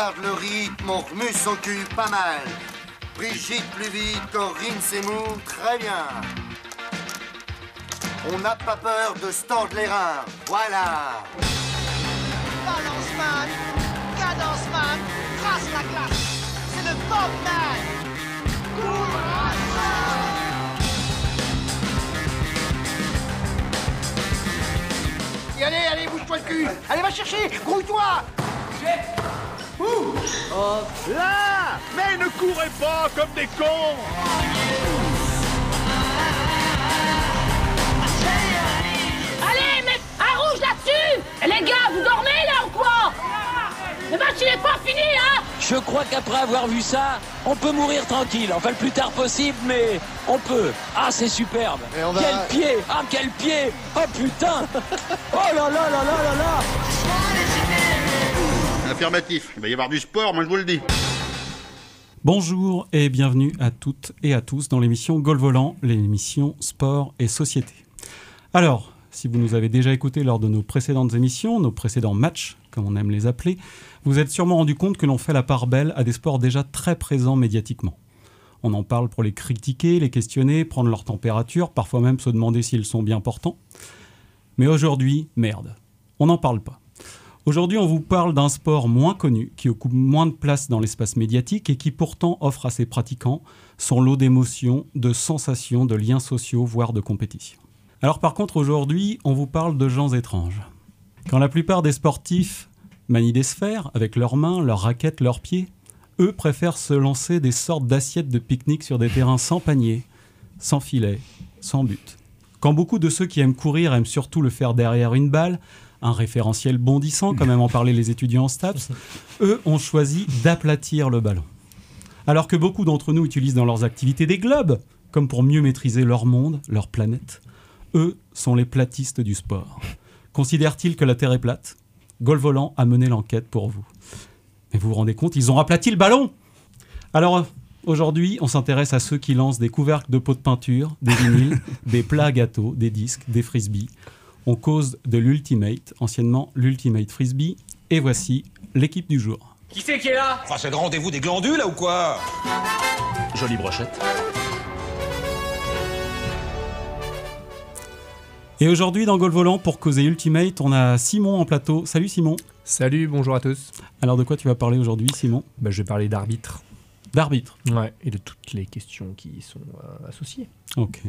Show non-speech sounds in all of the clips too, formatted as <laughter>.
garde le rythme, on remue son cul pas mal. Brigitte plus vite, Corinne Seymour, très bien. On n'a pas peur de se tordre les reins, voilà. Balance man, cadence man, trace la glace. C'est le Bob man. Et allez, allez, bouge-toi le cul Allez, va chercher Grouille-toi Là Mais ne courez pas comme des cons Allez, mets un rouge là-dessus Les gars, vous dormez là ou quoi Le match il est pas fini, hein Je crois qu'après avoir vu ça, on peut mourir tranquille. Enfin, le plus tard possible, mais on peut. Ah, c'est superbe. Et on va- Quel pied Ah, quel pied Oh putain <laughs> Oh là là là là là là Affirmatif. Il va y avoir du sport, moi je vous le dis. Bonjour et bienvenue à toutes et à tous dans l'émission Gol Volant, l'émission Sport et Société. Alors, si vous nous avez déjà écouté lors de nos précédentes émissions, nos précédents matchs, comme on aime les appeler, vous êtes sûrement rendu compte que l'on fait la part belle à des sports déjà très présents médiatiquement. On en parle pour les critiquer, les questionner, prendre leur température, parfois même se demander s'ils sont bien portants. Mais aujourd'hui, merde, on n'en parle pas. Aujourd'hui, on vous parle d'un sport moins connu, qui occupe moins de place dans l'espace médiatique et qui pourtant offre à ses pratiquants son lot d'émotions, de sensations, de liens sociaux, voire de compétition. Alors par contre, aujourd'hui, on vous parle de gens étranges. Quand la plupart des sportifs manient des sphères avec leurs mains, leurs raquettes, leurs pieds, eux préfèrent se lancer des sortes d'assiettes de pique-nique sur des terrains sans panier, sans filet, sans but. Quand beaucoup de ceux qui aiment courir aiment surtout le faire derrière une balle, un référentiel bondissant, comme aiment en parler les étudiants en STAPS, eux ont choisi d'aplatir le ballon. Alors que beaucoup d'entre nous utilisent dans leurs activités des globes, comme pour mieux maîtriser leur monde, leur planète, eux sont les platistes du sport. Considèrent-ils que la Terre est plate? Gol Volant a mené l'enquête pour vous. Mais vous vous rendez compte, ils ont aplati le ballon Alors, aujourd'hui, on s'intéresse à ceux qui lancent des couvercles de pots de peinture, des vinyles, <laughs> des plats à gâteaux, des disques, des frisbees. On cause de l'Ultimate, anciennement l'Ultimate Frisbee, et voici l'équipe du jour. Qui c'est qui est là? Enfin, c'est le rendez-vous des glandules, là, ou quoi? Jolie brochette. Et aujourd'hui, dans Gol Volant, pour causer Ultimate, on a Simon en plateau. Salut Simon. Salut, bonjour à tous. Alors de quoi tu vas parler aujourd'hui, Simon? Bah, je vais parler d'arbitre. D'arbitre. Ouais, et de toutes les questions qui y sont euh, associées. Ok.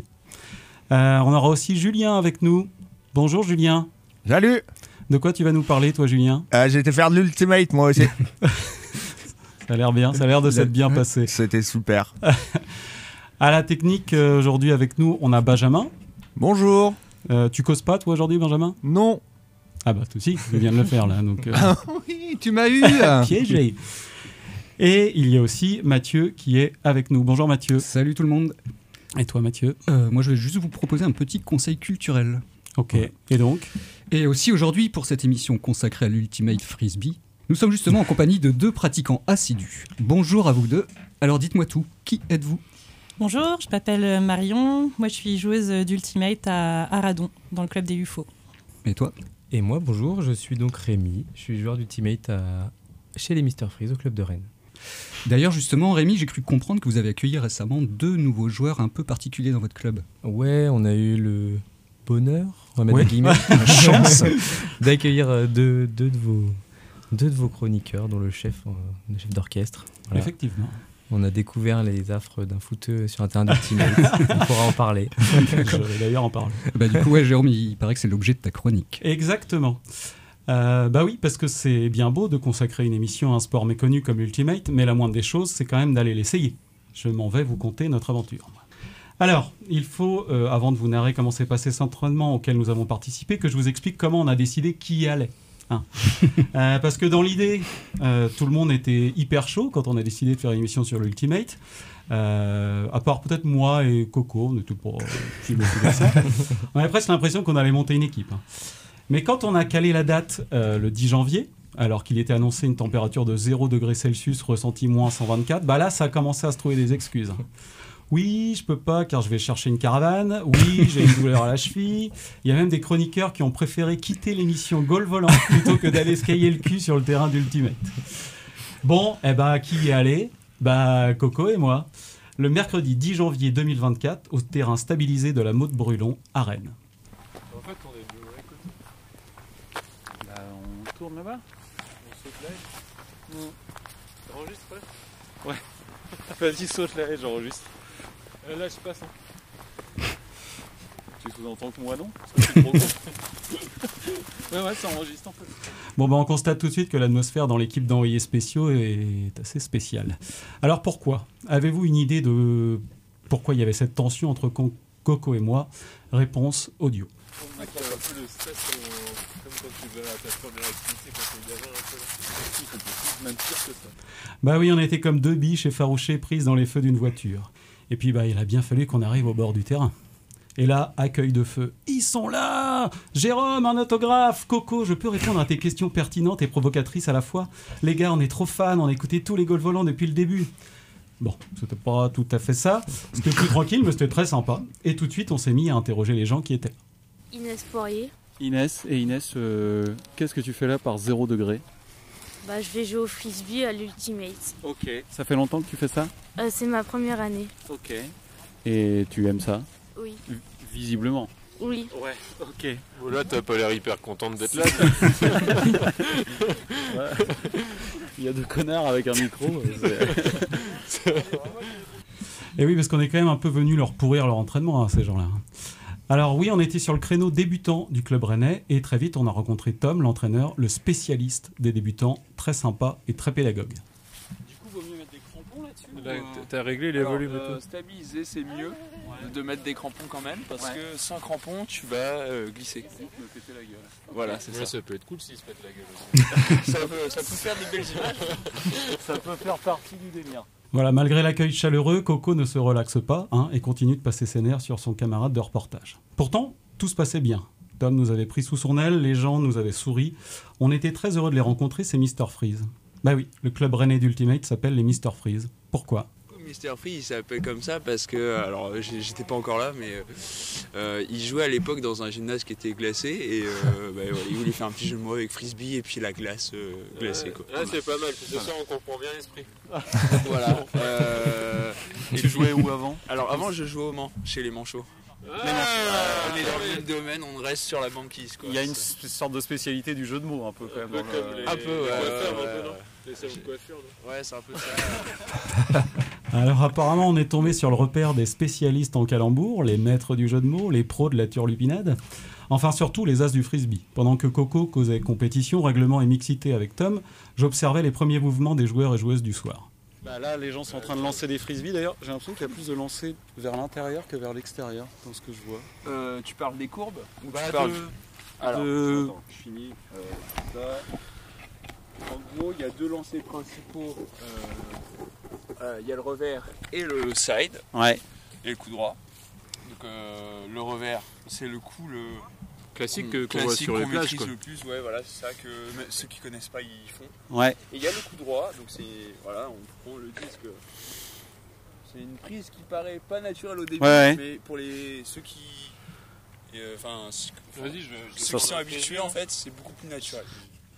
Euh, on aura aussi Julien avec nous. Bonjour Julien. Salut De quoi tu vas nous parler, toi, Julien? Euh, J'ai été faire de l'ultimate moi aussi. <laughs> Ça a l'air bien, ça a l'air de s'être bien <laughs> passé. C'était super. <laughs> À la technique, euh, aujourd'hui avec nous, on a Benjamin. Bonjour. Euh, tu causes pas, toi, aujourd'hui, Benjamin? Non. Ah bah, toi aussi, je viens de le faire, là. Donc, euh, oui, tu m'as eu. piégé. Et il y a aussi Mathieu qui est avec nous. Bonjour Mathieu. Salut tout le monde. Et toi, Mathieu? Euh, moi, je vais juste vous proposer un petit conseil culturel. Ok. Et donc Et aussi aujourd'hui, pour cette émission consacrée à l'Ultimate Frisbee, nous sommes justement en compagnie de deux pratiquants assidus. Bonjour à vous deux. Alors dites-moi tout, qui êtes-vous? Bonjour, je m'appelle Marion. Moi, je suis joueuse d'Ultimate à Aradon, dans le club des UFO. Et toi? Et moi, bonjour, je suis donc Rémi. Je suis joueur d'Ultimate à... chez les Mister Freeze au club de Rennes. D'ailleurs, justement, Rémi, j'ai cru comprendre que vous avez accueilli récemment deux nouveaux joueurs un peu particuliers dans votre club. Ouais, on a eu le bonheur, on va mettre Ouais. des guillemets, <laughs> la chance <laughs> d'accueillir euh, deux, deux de vos deux de vos chroniqueurs, dont le chef, euh, le chef d'orchestre. Voilà. Effectivement. On a découvert les affres d'un footeux sur un terrain d'Ultimate. <laughs> on pourra en parler. Je vais d'ailleurs en parler. Bah du coup, ouais, Jérôme, il paraît que c'est l'objet de ta chronique. Exactement. Euh, bah oui, parce que c'est bien beau de consacrer une émission à un sport méconnu comme Ultimate, mais la moindre des choses, c'est quand même d'aller l'essayer. Je m'en vais vous conter notre aventure. Alors, il faut, euh, avant de vous narrer comment s'est passé cet entraînement auquel nous avons participé, que je vous explique comment on a décidé qui y allait. hein. <laughs> Euh, parce que dans l'idée, euh, tout le monde était hyper chaud quand on a décidé de faire une émission sur l'Ultimate. À part peut-être moi et Coco, on si motivés que ça. <laughs> On avait presque l'impression qu'on allait monter une équipe. hein. Mais quand on a calé la date le 10 janvier, alors qu'il était annoncé une température de 0 degré Celsius, ressenti moins 124, bah là, ça a commencé à se trouver des excuses. Oui, je peux pas car je vais chercher une caravane. Oui, j'ai une douleur à la cheville. Il y a même des chroniqueurs qui ont préféré quitter l'émission Gol Volant plutôt que d'aller skier le cul sur le terrain d'Ultimate. Bon, eh ben, qui y est allé? Bah, Coco et moi. Le mercredi 10 janvier 2024, au terrain stabilisé de la Motte Brulon à Rennes. En fait, on est du mauvais côté. Bah, on tourne là-bas. On saute là. Non. T'enregistres ouais Ouais. Vas-y, saute là, j'enregistre. Euh, là, je passe. Hein. Tu sous-entends que moi non Parce que trop <laughs> ouais, ouais, ça enregistre en fait. Bon, ben, on constate tout de suite que l'atmosphère dans l'équipe d'envoyés spéciaux est assez spéciale. Alors pourquoi Avez-vous une idée de pourquoi il y avait cette tension entre Con- Coco et moi? Réponse audio. On a un peu de stress comme quand tu vas à ta première activité quand t'es gamin un peu. C'est possible, même pire que ça. Bah oui, on était comme deux biches effarouchées prises dans les feux d'une voiture. Et puis bah il a bien fallu qu'on arrive au bord du terrain. Et là, accueil de feu. Ils sont là Jérôme, un autographe Coco, je peux répondre à tes questions pertinentes et provocatrices à la fois Les gars, on est trop fans, on a écouté tous les golf volants depuis le début. Bon, c'était pas tout à fait ça. C'était plus tranquille, mais c'était très sympa. Et tout de suite, on s'est mis à interroger les gens qui étaient là. Inès Poirier. Inès, et Inès, euh, qu'est-ce que tu fais là par 0 degré? Bah, je vais jouer au frisbee à l'Ultimate. Ok. Ça fait longtemps que tu fais ça? Euh, c'est ma première année. Ok. Et tu aimes ça? Oui. V- Visiblement. Oui. Ouais, ok. Là, t'as pas l'air hyper contente d'être là. <laughs> Il y a deux connards avec un micro. Et oui, parce qu'on est quand même un peu venu leur pourrir leur entraînement, hein, ces gens-là. Alors oui, on était sur le créneau débutant du club rennais et très vite on a rencontré Tom, l'entraîneur, le spécialiste des débutants, très sympa et très pédagogue. Du coup, vaut mieux mettre des crampons là-dessus Là, euh, t'as réglé les Alors, volumes et euh, tout. Stabiliser, c'est mieux de mettre des crampons quand même, parce Ouais. que sans crampons, tu vas euh, glisser. me péter la gueule. Voilà, c'est Ouais, ça. ça peut être cool s'ils se pètent la gueule aussi. <laughs> ça, peut, ça peut faire des belles images. Ça peut faire partie du délire. Voilà, malgré l'accueil chaleureux, Coco ne se relaxe pas hein, et continue de passer ses nerfs sur son camarade de reportage. Pourtant, tout se passait bien. Tom nous avait pris sous son aile, les gens nous avaient souri. On était très heureux de les rencontrer, c'est Mr. Freeze. Bah oui, le club rennais d'Ultimate s'appelle les Mr. Freeze. Pourquoi Mister Free, il s'appelle comme ça parce que, alors j'étais pas encore là, mais euh, il jouait à l'époque dans un gymnase qui était glacé et euh, <laughs> bah, il voulait faire un petit jeu de mots avec frisbee et puis la glace euh, glacée. Quoi. Ah, c'est pas mal, c'est ça, on comprend bien l'esprit. Voilà. euh, Tu jouais où avant? Alors avant, je jouais au Mans, chez les Manchots. Ah, Euh, on est dans le même domaine, on reste sur la banquise. Quoi. Il y a une sorte de spécialité du jeu de mots un peu quand même. le- Un peu, ouais. coiffeurs, ouais, un peu, non ouais. Les salons de coiffure, non Ouais, c'est un peu ça. <laughs> Alors apparemment, on est tombé sur le repère des spécialistes en calembour, les maîtres du jeu de mots, les pros de la turlupinade, enfin surtout les as du frisbee. Pendant que Coco causait compétition, règlement et mixité avec Tom, j'observais les premiers mouvements des joueurs et joueuses du soir. Bah là, les gens sont en train de lancer des frisbees. D'ailleurs, j'ai l'impression qu'il y a plus de lancers vers l'intérieur que vers l'extérieur, dans ce que je vois. Euh, tu parles des courbes ou Bah, tu parles de- Alors, de- attends, je finis. Euh, ça. En gros, il y a deux lancers principaux. Euh, euh, Il y a le revers et le side. Ouais. Et le coup droit. Donc le revers, c'est le coup le Classique qu'on- que- qu'on voit classique sur les plages, maîtrise quoi. le plus. Ouais, voilà, c'est ça que ceux qui connaissent pas ils font. Ouais. Et il y a le coup droit, donc c'est voilà, on prend le disque. C'est une prise qui paraît pas naturelle au début, Ouais, ouais. mais pour les ceux qui euh, enfin ceux- Vas-y, je- je- ceux qui sont habitués en fait, c'est beaucoup plus naturel.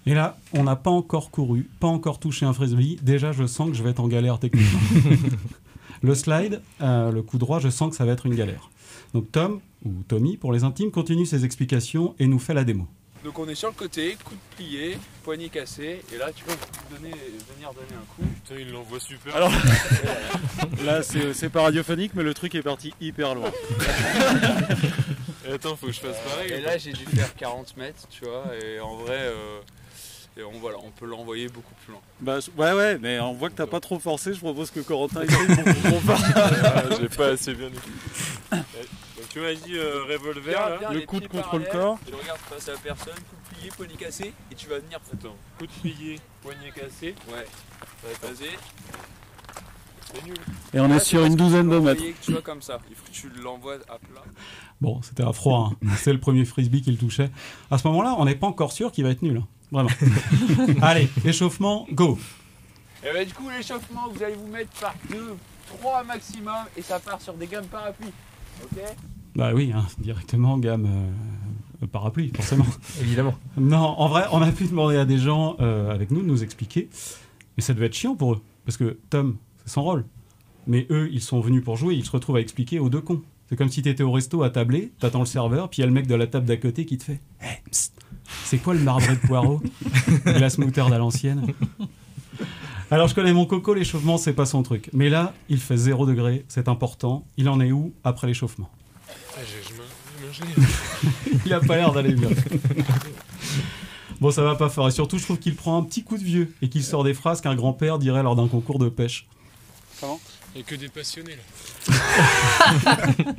Et là, on n'a pas encore couru, pas encore touché un frisbee. Déjà, je sens que je vais être en galère techniquement. <laughs> le slide, euh, le coup droit, je sens que ça va être une galère. Donc Tom, ou Tommy pour les intimes, continue ses explications et nous fait la démo. Donc on est sur le côté, coup de plié, poignet cassé, et là tu peux donner, venir donner un coup. Putain, il l'envoie super. Alors, <laughs> <laughs> là, c'est pas radiophonique, mais le truc est parti hyper loin. Et attends, faut que je fasse pareil. Et là j'ai dû faire 40 mètres, tu vois, et en vrai, euh, et on, voilà, on peut l'envoyer beaucoup plus loin. Bah, ouais, ouais, mais on voit que t'as pas trop forcé. Je propose que Corentin essaye pour <laughs> qu'on J'ai pas assez bien écouté. Tu m'as dit euh, revolver Bien, là. bien, le coude pieds contre le corps. Tu regardes face à la personne, coup de plié, poignet cassé, et tu vas venir. Attends, coup de plié, poignet cassé. Ouais, vas-y. C'est nul. Et on est sur une douzaine de mètres. Tu vois comme ça, il faut que tu l'envoies à plat. Bon, c'était à froid, hein. <laughs> c'est le premier frisbee qu'il touchait. À ce moment-là, on n'est pas encore sûr qu'il va être nul. hein. Vraiment. <laughs> Allez, échauffement, go Et bah du coup l'échauffement vous allez vous mettre par 2, 3 maximum et ça part sur des gammes parapluies. Ok? Bah oui, hein, directement gamme euh, parapluie, forcément. <laughs> Évidemment. Non, en vrai, on a pu demander à des gens euh, avec nous de nous expliquer. Et ça devait être chiant pour eux, parce que Tom, c'est son rôle. Mais eux, ils sont venus pour jouer, ils se retrouvent à expliquer aux deux cons. C'est comme si t'étais au resto à tabler, t'attends le serveur, puis il y a le mec de la table d'à côté qui te fait Hé, psst, c'est quoi le marbré de poireau <laughs> Glace moutarde à l'ancienne. Alors je connais mon coco, l'échauffement c'est pas son truc. Mais là, il fait 0 degré, c'est important. Il en est où après l'échauffement? Ah, je, je. <laughs> Il a pas l'air d'aller bien. Bon, ça va pas faire. Et surtout, je trouve qu'il prend un petit coup de vieux et qu'il sort des phrases qu'un grand-père dirait lors d'un concours de pêche. Comment Il n'y a que des passionnés là. <laughs>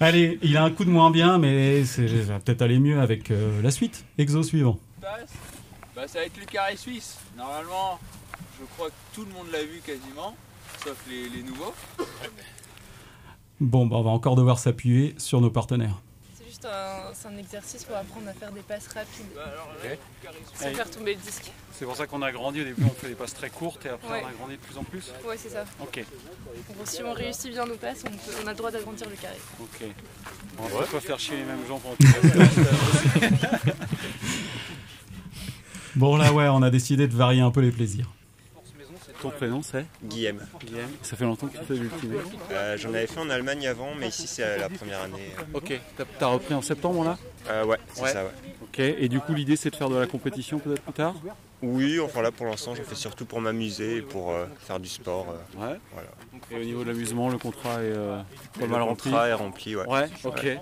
Allez, il a un coup de moins bien, mais c'est- ça va peut-être aller mieux avec euh, la suite. Exo suivant. Bah, ça va être le carré suisse. Normalement, je crois que tout le monde l'a vu quasiment, sauf les, les nouveaux. Bon, bah, on va encore devoir s'appuyer sur nos partenaires. C'est juste un, c'est un exercice pour apprendre à faire des passes rapides. Sans Ouais. faire tomber le disque. C'est pour ça qu'on a grandi. Au début, on fait des passes très courtes et après, Ouais. on a grandi de plus en plus. Ouais, c'est ça. Ok. Donc, si on réussit bien nos passes, on, peut- on a le droit d'agrandir le carré. Ok. On va pas faire chier les mêmes gens pendant séance. <laughs> Bon, là, ouais, on a décidé de varier un peu les plaisirs. Ton prénom, c'est Guillaume. Guillaume. Ça fait longtemps que tu fais l'ultimate Euh, J'en avais fait en Allemagne avant, mais ici c'est la première année. Ok. T'as- repris en septembre là? Euh, ouais, c'est ça, ouais. Ok. Et du coup, l'idée, c'est de faire de la compétition peut-être plus tard? Oui, enfin là pour l'instant j'en fais surtout pour m'amuser et pour euh, faire du sport. euh, Ouais. Voilà. Et au niveau de l'amusement, le contrat est euh, pas Le mal rempli? contrat est rempli, ouais. Ouais, ok. Ouais.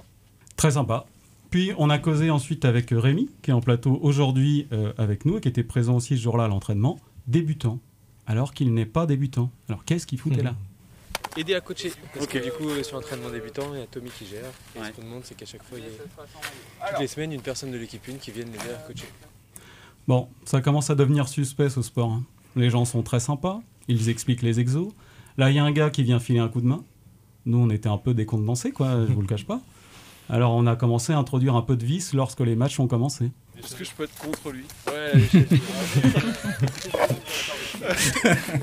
Très sympa. Puis on a causé ensuite avec Rémi, qui est en plateau aujourd'hui euh, avec nous et qui était présent aussi ce jour-là à l'entraînement, débutant, alors qu'il n'est pas débutant. Alors qu'est-ce qu'il foutait là Aider à coacher. Parce Ok. que du coup, sur l'entraînement débutant, il y a Tommy qui gère. Et ce qu'on demande, c'est qu'à chaque fois, il y ait toutes les semaines une personne de l'équipe une qui vienne l'aider à coacher. Bon, ça commence à devenir suspect ce sport. hein. Les gens sont très sympas, ils expliquent les exos. Là, il y a un gars qui vient filer un coup de main. Nous, on était un peu décontenancés, quoi, je vous le cache pas. Alors, on a commencé à introduire un peu de vice lorsque les matchs ont commencé. Est-ce que je peux être contre lui Ouais. <laughs>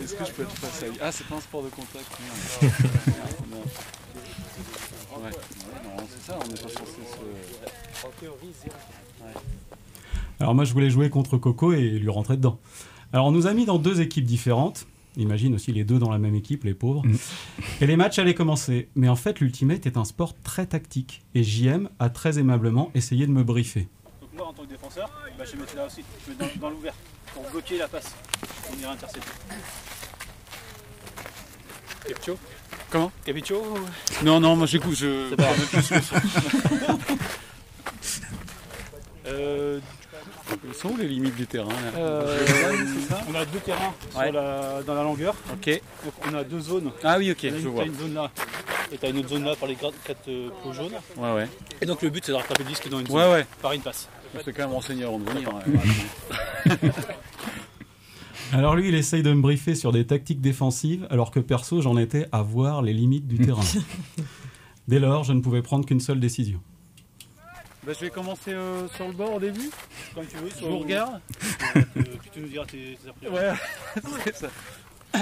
Est-ce que je peux être face à lui? Ah, c'est pas un sport de contact. merde. Non. Ouais, ouais, non, c'est ça, on n'est pas censé se. En théorie, zéro. Alors moi je voulais jouer contre Coco et lui rentrer dedans. Alors on nous a mis dans deux équipes différentes. Imagine aussi les deux dans la même équipe, les pauvres. Et les matchs allaient commencer. Mais en fait l'Ultimate est un sport très tactique. Et JM a très aimablement essayé de me briefer. Moi en tant que défenseur, bah, je vais mettre là aussi, je vais mettre dans, dans l'ouvert pour bloquer la passe. On ira intercepter. Capcho Comment? Capicho Non, non, moi j'écoute, je. C'est pas grave. <laughs> Euh, Ils sont où les limites du terrain là? Euh, ça on a deux terrains sur Ouais. la- dans la longueur. Ok. Donc on a deux zones. Ah oui, ok, une, je vois. t'as une zone là et t'as une autre zone là par les gra- quatre euh, pots jaunes. Ouais, ouais. Et donc le but c'est de rattraper le disque dans une zone Ouais, ouais. par une passe. C'est quand même renseigné avant de venir. ouais. <laughs> Alors lui il essaye de me briefer sur des tactiques défensives alors que perso j'en étais à voir les limites du terrain. <laughs> Dès lors je ne pouvais prendre qu'une seule décision. Bah, je vais commencer euh, sur le bord au début. Comme tu veux, Je vous regarde. Euh, Puis tu nous diras tes, tes. Ouais, <laughs> c'est ça. <coughs>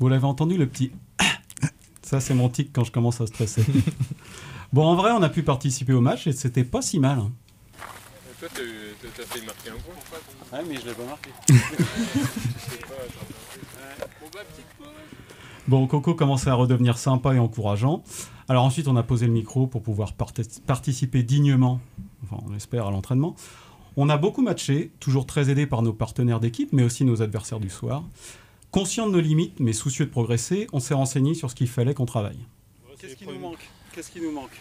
Vous l'avez entendu le petit <coughs> Ça c'est mon tic quand je commence à stresser. bon en vrai on a pu participer au match et c'était pas si mal. Toi, t'as t'as- t'as fait marquer un point. Ouais, mais je l'ai pas marqué. Bon, bah, petite pause. <laughs> Bon, Coco commençait à redevenir sympa et encourageant. Alors ensuite, on a posé le micro pour pouvoir parti- participer dignement, enfin on espère, à l'entraînement. On a beaucoup matché, toujours très aidé par nos partenaires d'équipe, mais aussi nos adversaires du soir. Conscient de nos limites, mais soucieux de progresser, on s'est renseigné sur ce qu'il fallait qu'on travaille. Qu'est-ce qui nous manque? Qu'est-ce qui nous manque?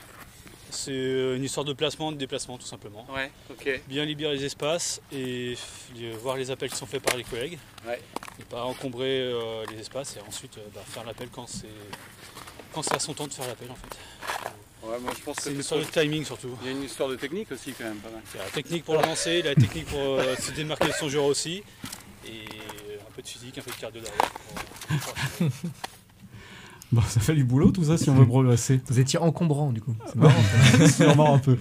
C'est euh, une histoire de placement, de déplacement tout simplement. Ouais, ok. Bien libérer les espaces et les- voir les appels qui sont faits par les collègues. Ouais. Ne pas encombrer euh, les espaces et ensuite euh, bah, faire l'appel quand c'est quand c'est à son temps de faire l'appel en fait. Ouais, moi je pense que C'est une histoire de timing surtout. Il y a une histoire de technique aussi quand même, pas mal. Il y a la technique pour lancer, la technique pour euh, se démarquer de son joueur aussi et un peu de physique, un peu de cardio derrière. pour- <laughs> Bon, ça fait du boulot tout ça si on veut progresser. Vous étiez encombrant du coup. C'est marrant. Sûrement <laughs> un peu.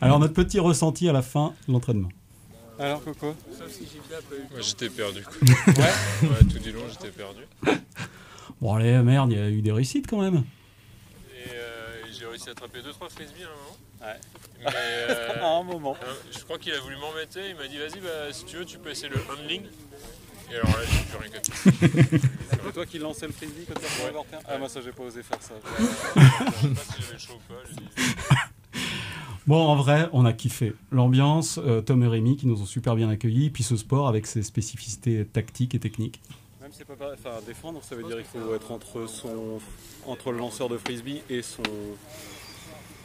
Alors notre petit ressenti à la fin de l'entraînement. Alors Coco Moi, j'étais perdu. Quoi. <laughs> Ouais Ouais, tout du long, j'étais perdu. Bon allez, merde, il y a eu des réussites quand même. Et euh, j'ai j'ai réussi à attraper 2-3 frisbees à un moment. Ouais. Mais, euh, <laughs> À un moment. euh, Je crois qu'il a voulu m'embêter. Il m'a dit vas-y, bah, si tu veux, tu peux essayer le handling. Et alors là, j'ai plus rien capté. <laughs> C'est toi qui lançais le frisbee quand tu as Ouais. ouais. Ah, moi, ça, j'ai pas osé faire ça. Je sais pas si j'avais chaud ou pas. dit- Bon, en vrai, on a kiffé l'ambiance, euh, Tom et Rémi qui nous ont super bien accueillis, puis ce sport avec ses spécificités tactiques et techniques. Même si c'est pas pareil. Enfin, défendre, ça veut dire qu'il faut être entre, son, entre le lanceur de frisbee et son,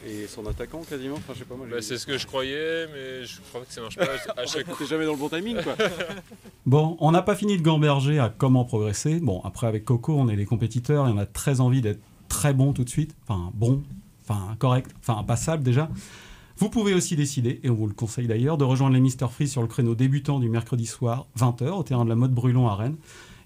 et son attaquant quasiment. Enfin, je sais pas moi. Bah, c'est ce que je croyais, mais je crois que ça marche pas <laughs> à chaque T'es jamais dans le bon timing, quoi. <laughs> Bon, on n'a pas fini de gamberger à comment progresser. Bon, après, avec Coco, on est les compétiteurs et on a très envie d'être très bon tout de suite. Enfin, bon, enfin, correct, enfin, passable déjà. Vous pouvez aussi décider, et on vous le conseille d'ailleurs, de rejoindre les Mister Free sur le créneau débutant du mercredi soir, 20h, au terrain de la mode Brulon à Rennes.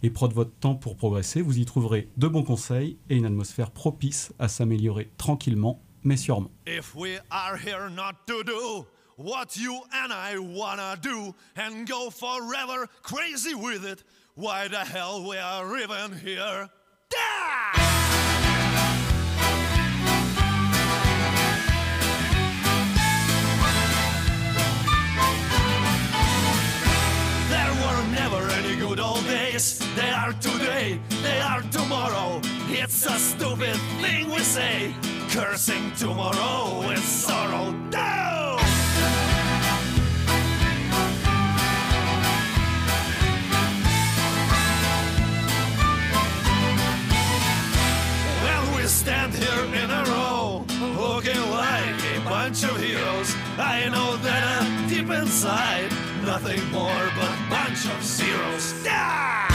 Et prendre votre temps pour progresser, vous y trouverez de bons conseils et une atmosphère propice à s'améliorer tranquillement, mais sûrement. If we are here not to do what you and I wanna do and go forever crazy with it, why the hell we are even here? There were never any good old days. They are today, they are tomorrow. It's a stupid thing we say. Cursing tomorrow with sorrow. No! When we stand here in a row, looking like a bunch of heroes, I know that uh, deep inside, nothing more but bunch of zeros. Ah!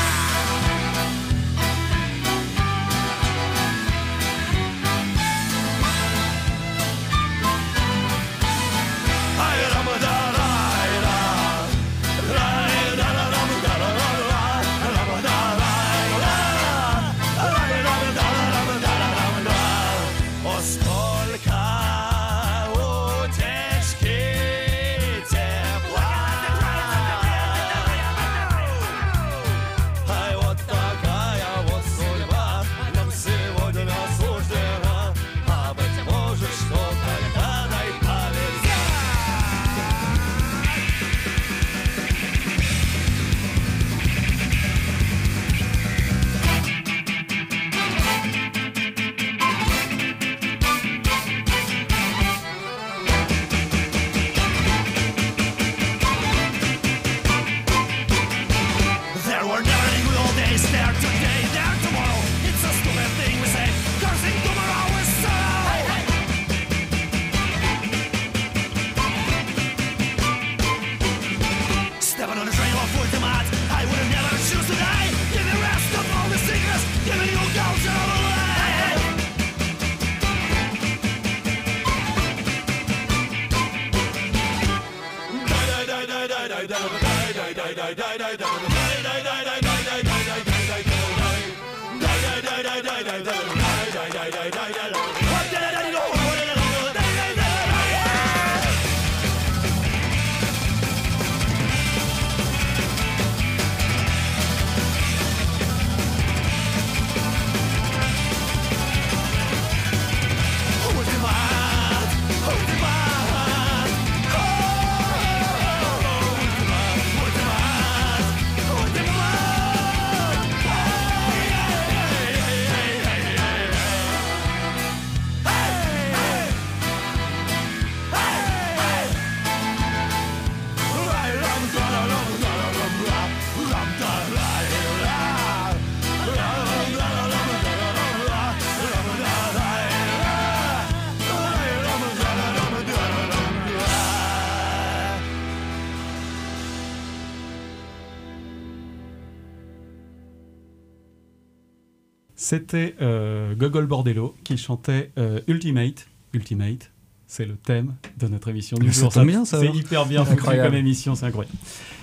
C'était euh, Gogol Bordello qui chantait euh, Ultimate. Ultimate, c'est le thème de notre émission du jour. tombe bien, ça, C'est alors. hyper bien foutu comme émission, c'est incroyable.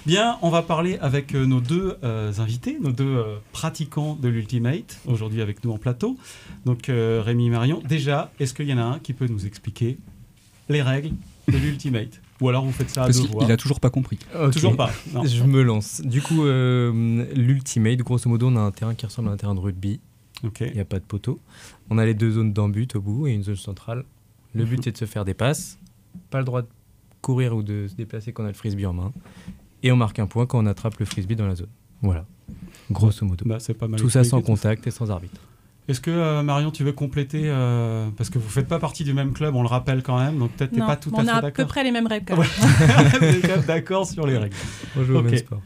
Bien, on va parler avec euh, nos deux euh, invités, nos deux euh, pratiquants de l'Ultimate, aujourd'hui avec nous en plateau. Donc euh, Rémi et Marion, déjà, est-ce qu'il y en a un qui peut nous expliquer les règles de l'Ultimate? Ou alors vous faites ça à Parce deux qu'il voix il a toujours pas compris. Toujours pas. non. Je me lance. Du coup, euh, l'Ultimate, grosso modo, on a un terrain qui ressemble à un terrain de rugby. Il n'y a pas de poteau. On a les deux zones d'embut au bout et une zone centrale Le but, c'est de se faire des passes. Pas le droit de courir ou de se déplacer quand on a le frisbee en main. Et on marque un point quand on attrape le frisbee dans la zone. Voilà. Grosso modo. Bah, c'est pas mal tout ça sans contact et sans arbitre. Est-ce que euh, Marion, tu veux compléter euh, parce que vous faites pas partie du même club, on le rappelle quand même, donc peut-être pas tout à on fait a à d'accord. peu près les mêmes règles. quand Ouais. même. <laughs> Même d'accord sur les règles. On joue au même sport.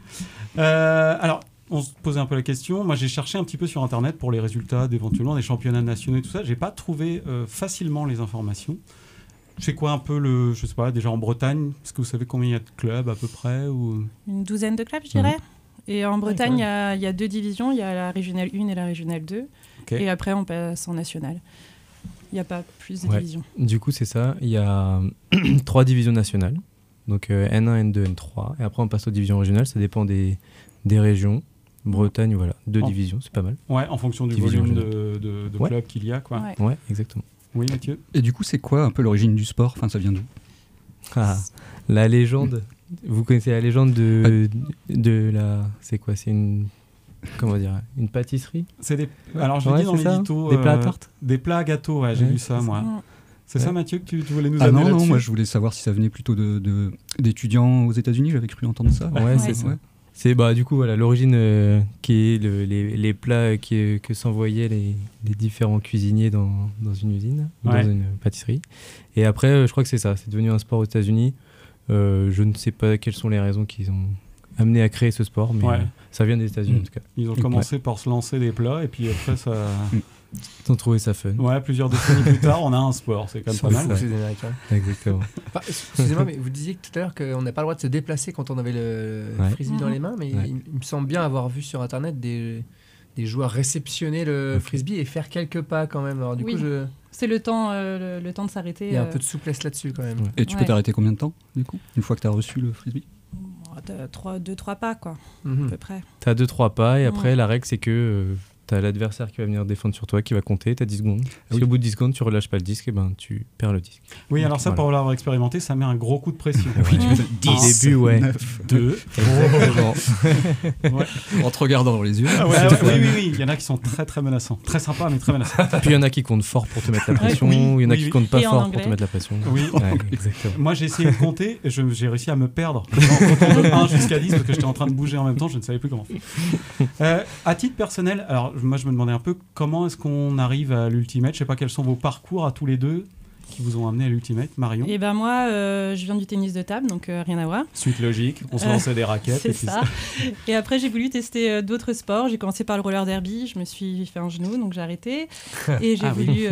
Euh, alors, on se posait un peu la question. Moi, j'ai cherché un petit peu sur Internet pour les résultats d'éventuellement des championnats nationaux et tout ça. J'ai pas trouvé euh, facilement les informations. C'est quoi un peu le, je sais pas, déjà en Bretagne Est-ce que vous savez combien il y a de clubs à peu près ou... Une douzaine de clubs, je dirais. Et en Bretagne, il y, a- il y a deux divisions. Il y a la régionale 1 et la régionale 2. Ok. Et après, on passe en national. Il n'y a pas plus de Ouais. divisions. Du coup, c'est ça. Il y a <clears throat> trois divisions nationales. Donc euh, N1, N2, N3. Et après, on passe aux divisions régionales. Ça dépend des, des régions. Bretagne, voilà. Deux En- divisions, c'est pas mal. Ouais, en fonction du Division volume de, de- de Ouais. clubs qu'il y a, quoi. Ouais, exactement. Oui, Mathieu. Et du coup, c'est quoi un peu l'origine du sport? Enfin, ça vient d'où? Ah, la légende. Vous connaissez la légende de, de la. C'est quoi? C'est une. Comment dire Une pâtisserie? C'est des. Alors, je l'ai Ouais, dit dans l'édito. Des plats à euh, tarte? Des plats à gâteau, ouais, j'ai Ouais, vu ça, c'est moi. ça. C'est ça. Mathieu, que tu, tu voulais nous Ah non, non, moi je voulais savoir si ça venait plutôt de- de- d'étudiants aux États-Unis, j'avais cru entendre ça. Ouais, c'est ça. C'est bah du coup voilà l'origine euh, qui est le- les, les plats qui, que s'envoyaient les, les différents cuisiniers dans, dans une usine, ou Ouais. dans une pâtisserie. Et après, euh, je crois que c'est ça, c'est devenu un sport aux États-Unis. Euh, je ne sais pas quelles sont les raisons qui ont amené à créer ce sport, mais Ouais. euh, ça vient des États-Unis en tout cas. Ils ont Ouais. commencé par se lancer des plats et puis après ça. Ils ont trouvé ça fun. Ouais, plusieurs décennies plus tard, on a un sport, c'est quand même pas mal. Américains. Exactement. Enfin, Excusez-moi, mais vous disiez tout à l'heure qu'on n'a pas le droit de se déplacer quand on avait le Ouais. frisbee dans les mains, mais Ouais. il, il me semble bien avoir vu sur internet des, des joueurs réceptionner le frisbee et faire quelques pas quand même. Alors du Oui. coup, je... C'est le temps, euh, le, le temps de s'arrêter. il y a un euh, peu de souplesse là-dessus quand même. Et tu Ouais. peux t'arrêter combien de temps, du coup Une fois que tu as reçu le frisbee? De trois, deux, trois pas, quoi, Mhm. à peu près. T'as deux trois pas et après la règle c'est que euh, t'as l'adversaire qui va venir défendre sur toi qui va compter, t'as 10 secondes. Ah Si au bout de 10 secondes tu relâches pas le disque, et ben tu perds le disque. Oui, alors ça, Voilà. pour l'avoir expérimenté, ça met un gros coup de pression. <laughs> Oui, tu m'étonnes. Au début, ouais. 2, Exactement. <laughs> ouais. En te regardant dans les yeux. Ah ouais, ouais, oui, oui, oui, <laughs> il y en a qui sont très très menaçants. Très sympas, mais très menaçants. Puis il y en a qui comptent fort pour te mettre la Ouais, pression, oui, il y en a oui, qui oui. comptent pas fort pour te mettre la pression. Oui, Ouais, exactement. Moi, j'ai essayé de compter et je- j'ai réussi à me perdre en comptant de 1 jusqu'à 10 parce que j'étais en train de bouger en même temps, je ne savais plus comment faire. Euh, à titre personnel, alors moi, je me demandais un peu comment est-ce qu'on arrive à l'Ultimate. Je sais pas quels sont vos parcours à tous les deux qui vous ont amené à l'Ultimate. Marion Et ben moi, euh, je viens du tennis de table, donc euh, rien à voir. Suite logique, on se Euh, lançait des raquettes. C'est et puis ça. Et après, j'ai voulu tester euh, d'autres sports. J'ai commencé par le roller derby. Je me suis fait un genou, donc j'ai arrêté. <laughs> Et j'ai Ah voulu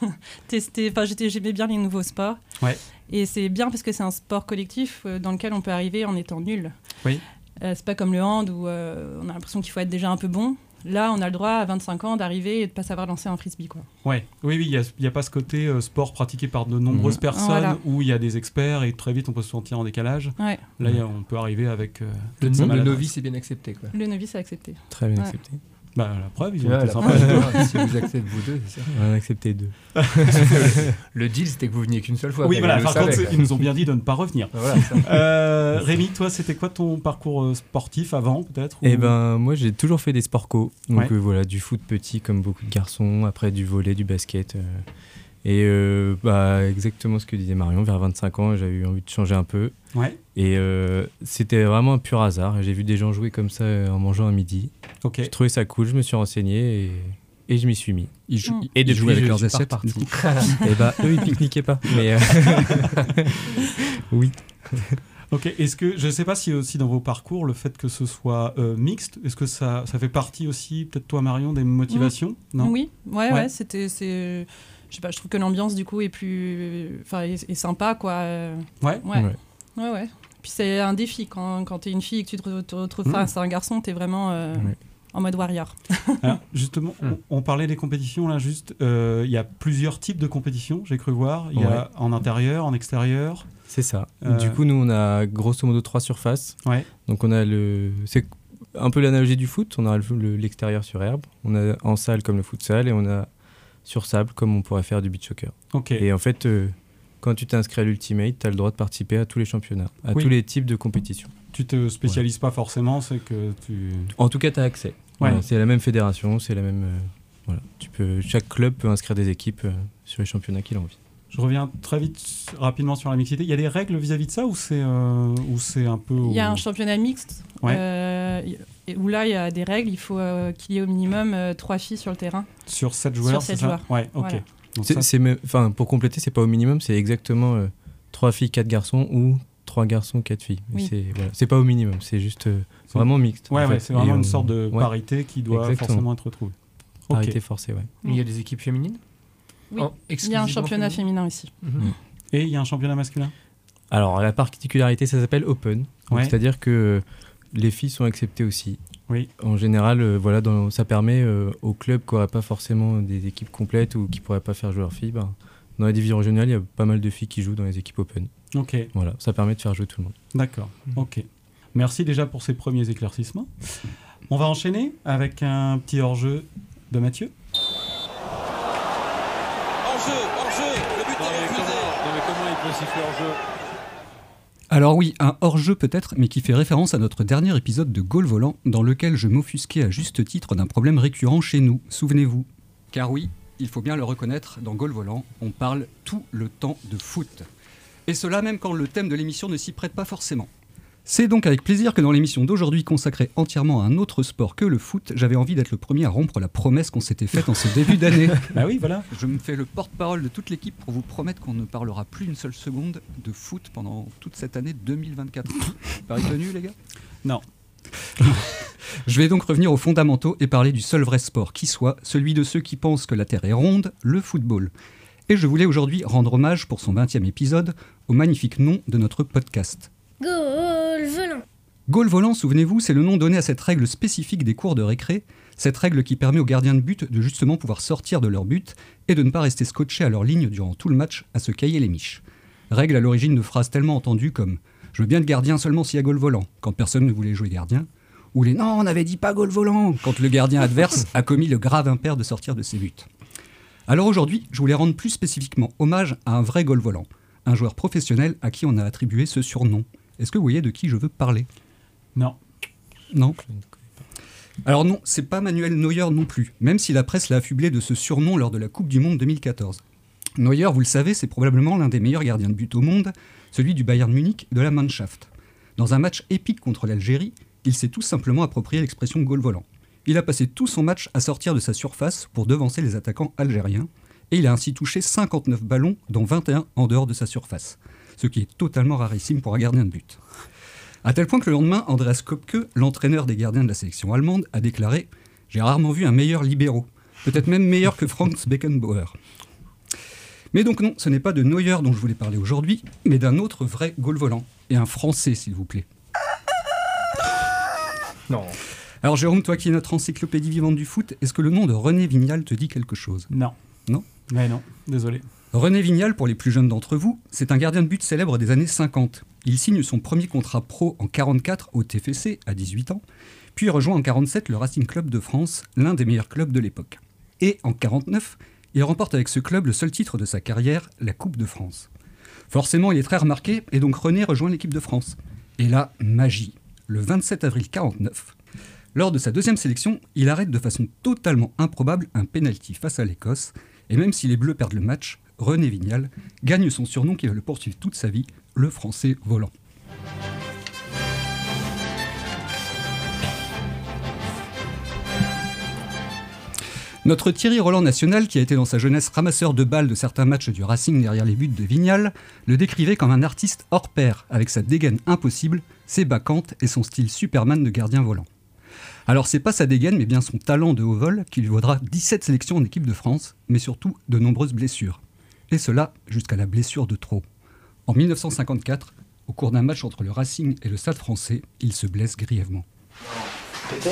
<laughs> tester. Enfin, j'étais- j'aimais bien les nouveaux sports. Ouais. Et c'est bien parce que c'est un sport collectif dans lequel on peut arriver en étant nul. Oui. C'est pas comme le hand où on a l'impression qu'il faut être déjà un peu bon. Là, on a le droit à 25 ans d'arriver et de pas savoir lancer un frisbee, quoi. Ouais, oui, oui, il n'y a, il y a pas ce côté euh, sport pratiqué par de nombreuses Mhm. personnes Voilà. où il y a des experts et très vite on peut se sentir en décalage. Ouais. Là, a- on peut arriver avec. euh, Le, novice est bien accepté quoi. Le novice a accepté. Très bien Ouais. accepté. Bah, la preuve, ils ont Ouais, été sympas. preuve, voilà, si vous acceptez vous deux, c'est ça. On a accepté deux. <laughs> le deal c'était que vous veniez qu'une seule fois. Oui, voilà, par contre, savait, c'est- quoi. ils nous ont bien dit de ne pas revenir. Voilà, ça. Euh, Rémi, toi, c'était quoi ton parcours euh, sportif avant, peut-être Et ou- ben moi j'ai toujours fait des sports co. Donc Ouais. euh, voilà, du foot petit comme beaucoup de garçons, après du volley, du basket. euh, et euh, bah, exactement ce que disait Marion, vers 25 ans, j'avais eu envie de changer un peu. Ouais. Et euh, c'était vraiment un pur hasard. J'ai vu des gens jouer comme ça euh, en mangeant à midi. Ok. J'ai trouvé ça cool, je me suis renseigné et, et je m'y suis mis. Ils jou- et ils depuis, jouaient avec je leurs assiettes, <laughs> <laughs> et bah eux ils pique-niquaient pas. Mais euh, <laughs> oui. Ok, est-ce que je ne sais pas si aussi dans vos parcours le fait que ce soit euh, mixte, est-ce que ça, ça fait partie aussi peut-être toi Marion des motivations? Non? Oui, ouais, Ouais. ouais, c'était, c'est, je sais pas, je trouve que l'ambiance du coup est plus, enfin, est, est sympa quoi. euh, Ouais. ouais, Ouais. ouais, ouais. Puis c'est un défi quand, quand t'es une fille et que tu te, re- te retrouves Mm. face à un garçon, t'es vraiment euh, en mode warrior. <laughs> Alors, justement, on, on parlait des compétitions là, juste. euh, Il y a plusieurs types de compétitions, j'ai cru voir. Il y a en intérieur, en extérieur. C'est ça. Euh, Du coup, nous, on a grosso modo trois surfaces. Ouais. Donc, on a le. C'est un peu l'analogie du foot. On a le- le- l'extérieur sur herbe. On a en salle comme le futsal et on a sur sable comme on pourrait faire du beach soccer. Et en fait, euh, quand tu t'inscris à l'Ultimate, tu as le droit de participer à tous les championnats, à Oui. tous les types de compétitions. Tu te spécialises pas forcément, c'est que tu. En tout cas, tu as accès. Ouais. Voilà, c'est la même fédération, c'est la même. euh, voilà. Tu peux, chaque club peut inscrire des équipes euh, sur les championnats qu'il a envie. Je reviens très vite, rapidement sur la mixité. Il y a des règles vis-à-vis de ça ou c'est euh, ou c'est un peu. Il y a un championnat mixte Ouais. Euh, où là il y a des règles. Il faut euh, qu'il y ait au minimum euh, trois filles sur le terrain. Sur 7 joueurs, Sur c'est sept ça joueurs. Ouais, ok. Voilà. C'est- enfin, pour compléter, c'est pas au minimum, c'est exactement 3 filles, 4 garçons ou 3 garçons, 4 filles. Oui. C'est voilà, c'est pas au minimum, c'est juste euh, vraiment mixte. Ouais, en ouais, c'est vraiment Et une on- sorte de ouais. parité qui doit Exactement. forcément être retrouvée. Parité forcée, ouais. Il y a des équipes féminines Oui. Oh, il y a un championnat féminin féminin aussi. Mhm. Et il y a un championnat masculin? Alors, la particularité, ça s'appelle Open. Donc, Ouais. C'est-à-dire que euh, les filles sont acceptées aussi. Oui. En général, euh, voilà, dans- ça permet euh, aux clubs qui n'auraient pas forcément des équipes complètes ou qui ne pourraient pas faire joueurs filles, ben, dans la division régionale, il y a pas mal de filles qui jouent dans les équipes Open. Ok. Voilà, ça permet de faire jouer tout le monde. D'accord, ok. Merci déjà pour ces premiers éclaircissements. On va enchaîner avec un petit hors-jeu de Mathieu. Hors-jeu, hors-jeu, le but est refusé. Non mais comment il peut siffler hors jeu Alors oui, un hors-jeu peut-être, mais qui fait référence à notre dernier épisode de Gaulle Volant, dans lequel je m'offusquais à juste titre d'un problème récurrent chez nous, souvenez-vous. Car oui, il faut bien le reconnaître, dans Gaulle Volant, on parle tout le temps de foot. Et cela même quand le thème de l'émission ne s'y prête pas forcément. C'est donc avec plaisir que dans l'émission d'aujourd'hui consacrée entièrement à un autre sport que le foot, j'avais envie d'être le premier à rompre la promesse qu'on s'était faite en ce début d'année. <laughs> bah oui, voilà. Je me fais le porte-parole de toute l'équipe pour vous promettre qu'on ne parlera plus une seule seconde de foot pendant toute cette année 2024. Pareil tenu, les gars? Non. <laughs> Je vais donc revenir aux fondamentaux et parler du seul vrai sport qui soit, celui de ceux qui pensent que la Terre est ronde, le football. Et je voulais aujourd'hui rendre hommage pour son 20e épisode au magnifique nom de notre podcast. Goal volant. Goal volant, souvenez-vous, c'est le nom donné à cette règle spécifique des cours de récré, cette règle qui permet aux gardiens de but de justement pouvoir sortir de leur but et de ne pas rester scotchés à leur ligne durant tout le match à se cailler les miches. Règle à l'origine de phrases tellement entendues comme Je veux bien de gardien seulement s'il y a goal volant, quand personne ne voulait jouer gardien, ou les Non, on n'avait dit pas goal volant, quand le gardien adverse a commis le grave impair de sortir de ses buts. Alors aujourd'hui, je voulais rendre plus spécifiquement hommage à un vrai goal volant, un joueur professionnel à qui on a attribué ce surnom. Est-ce que vous voyez de qui je veux parler? Non. Non? Alors non, c'est pas Manuel Neuer non plus, même si la presse l'a affublé de ce surnom lors de la Coupe du Monde 2014. Neuer, vous le savez, c'est probablement l'un des meilleurs gardiens de but au monde, celui du Bayern Munich de la Mannschaft. Dans un match épique contre l'Algérie, il s'est tout simplement approprié l'expression goal volant. Il a passé tout son match à sortir de sa surface pour devancer les attaquants algériens, et il a ainsi touché 59 ballons, dont 21 en dehors de sa surface, ce qui est totalement rarissime pour un gardien de but. À tel point que le lendemain, Andreas Kopke, l'entraîneur des gardiens de la sélection allemande, a déclaré J'ai rarement vu un meilleur libéraux, peut-être même meilleur que Franz Beckenbauer. Mais donc non, ce n'est pas de Neuer dont je voulais parler aujourd'hui, mais d'un autre vrai goal volant, et un français s'il vous plaît. Non. Alors Jérôme, toi qui es notre encyclopédie vivante du foot, est-ce que le nom de René Vignal te dit quelque chose? Non. Non? Mais non, désolé. René Vignal, pour les plus jeunes d'entre vous, c'est un gardien de but célèbre des années 50. Il signe son premier contrat pro en 44 au TFC à 18 ans, puis rejoint en 47 le Racing Club de France, l'un des meilleurs clubs de l'époque. Et en 49, il remporte avec ce club le seul titre de sa carrière, la Coupe de France. Forcément, il est très remarqué et donc René rejoint l'équipe de France. Et là, magie. Le 27 avril 49, lors de sa deuxième sélection, il arrête de façon totalement improbable un penalty face à l'Écosse, et même si les Bleus perdent le match, René Vignal gagne son surnom qui va le poursuivre toute sa vie, le Français volant. Notre Thierry Roland national, qui a été dans sa jeunesse ramasseur de balles de certains matchs du Racing derrière les buts de Vignal, le décrivait comme un artiste hors pair, avec sa dégaine impossible, ses bacchantes et son style Superman de gardien volant. Alors c'est pas sa dégaine, mais bien son talent de haut vol qui lui vaudra 17 sélections en équipe de France, mais surtout de nombreuses blessures. Et cela jusqu'à la blessure de trop. En 1954, au cours d'un match entre le Racing et le Stade français, il se blesse grièvement. Pété?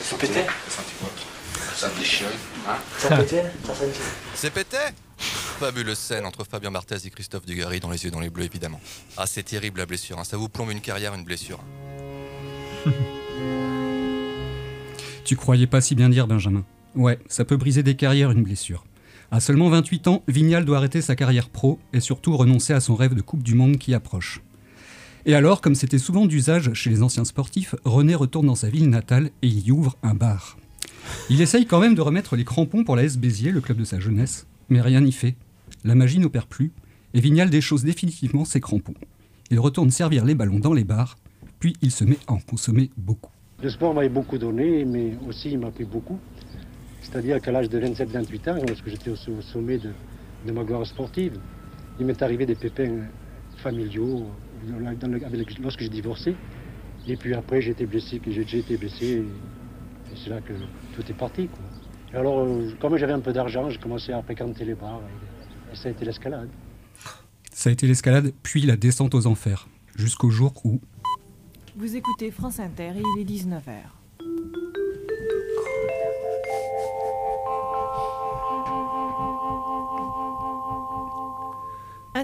C'est pété Ça me déchire. Hein? Ça pété? Ça fait C'est pété? Fabuleuse scène entre Fabien Barthez et Christophe Dugarry dans les yeux dans les bleus évidemment. Ah c'est terrible la blessure, hein. ça vous plombe une carrière, une blessure. <laughs> Tu croyais pas si bien dire, Benjamin Ouais, ça peut briser des carrières, une blessure. À seulement 28 ans, Vignal doit arrêter sa carrière pro et surtout renoncer à son rêve de Coupe du Monde qui approche. Et alors, comme c'était souvent d'usage chez les anciens sportifs, René retourne dans sa ville natale et y ouvre un bar. Il essaye quand même de remettre les crampons pour la S Béziers, le club de sa jeunesse, mais rien n'y fait. la magie n'opère plus et Vignal déchausse définitivement ses crampons. Il retourne servir les ballons dans les bars, puis il se met à en consommer beaucoup. Le sport m'avait beaucoup donné, mais aussi il m'a pris beaucoup. C'est-à-dire qu'à l'âge de 27-28 ans, lorsque j'étais au, au sommet de, de ma gloire sportive, il m'est arrivé des pépins familiaux dans la- dans le- avec- lorsque j'ai divorcé. Et puis après, j'ai été blessé, que j'ai été blessé, et, et c'est là que tout est parti. Quoi. Et alors, euh, comme j'avais un peu d'argent, j'ai commencé à fréquenter les bars, et, et ça a été l'escalade. Ça a été l'escalade, puis la descente aux enfers, jusqu'au jour où, Vous écoutez France Inter et il est 19h.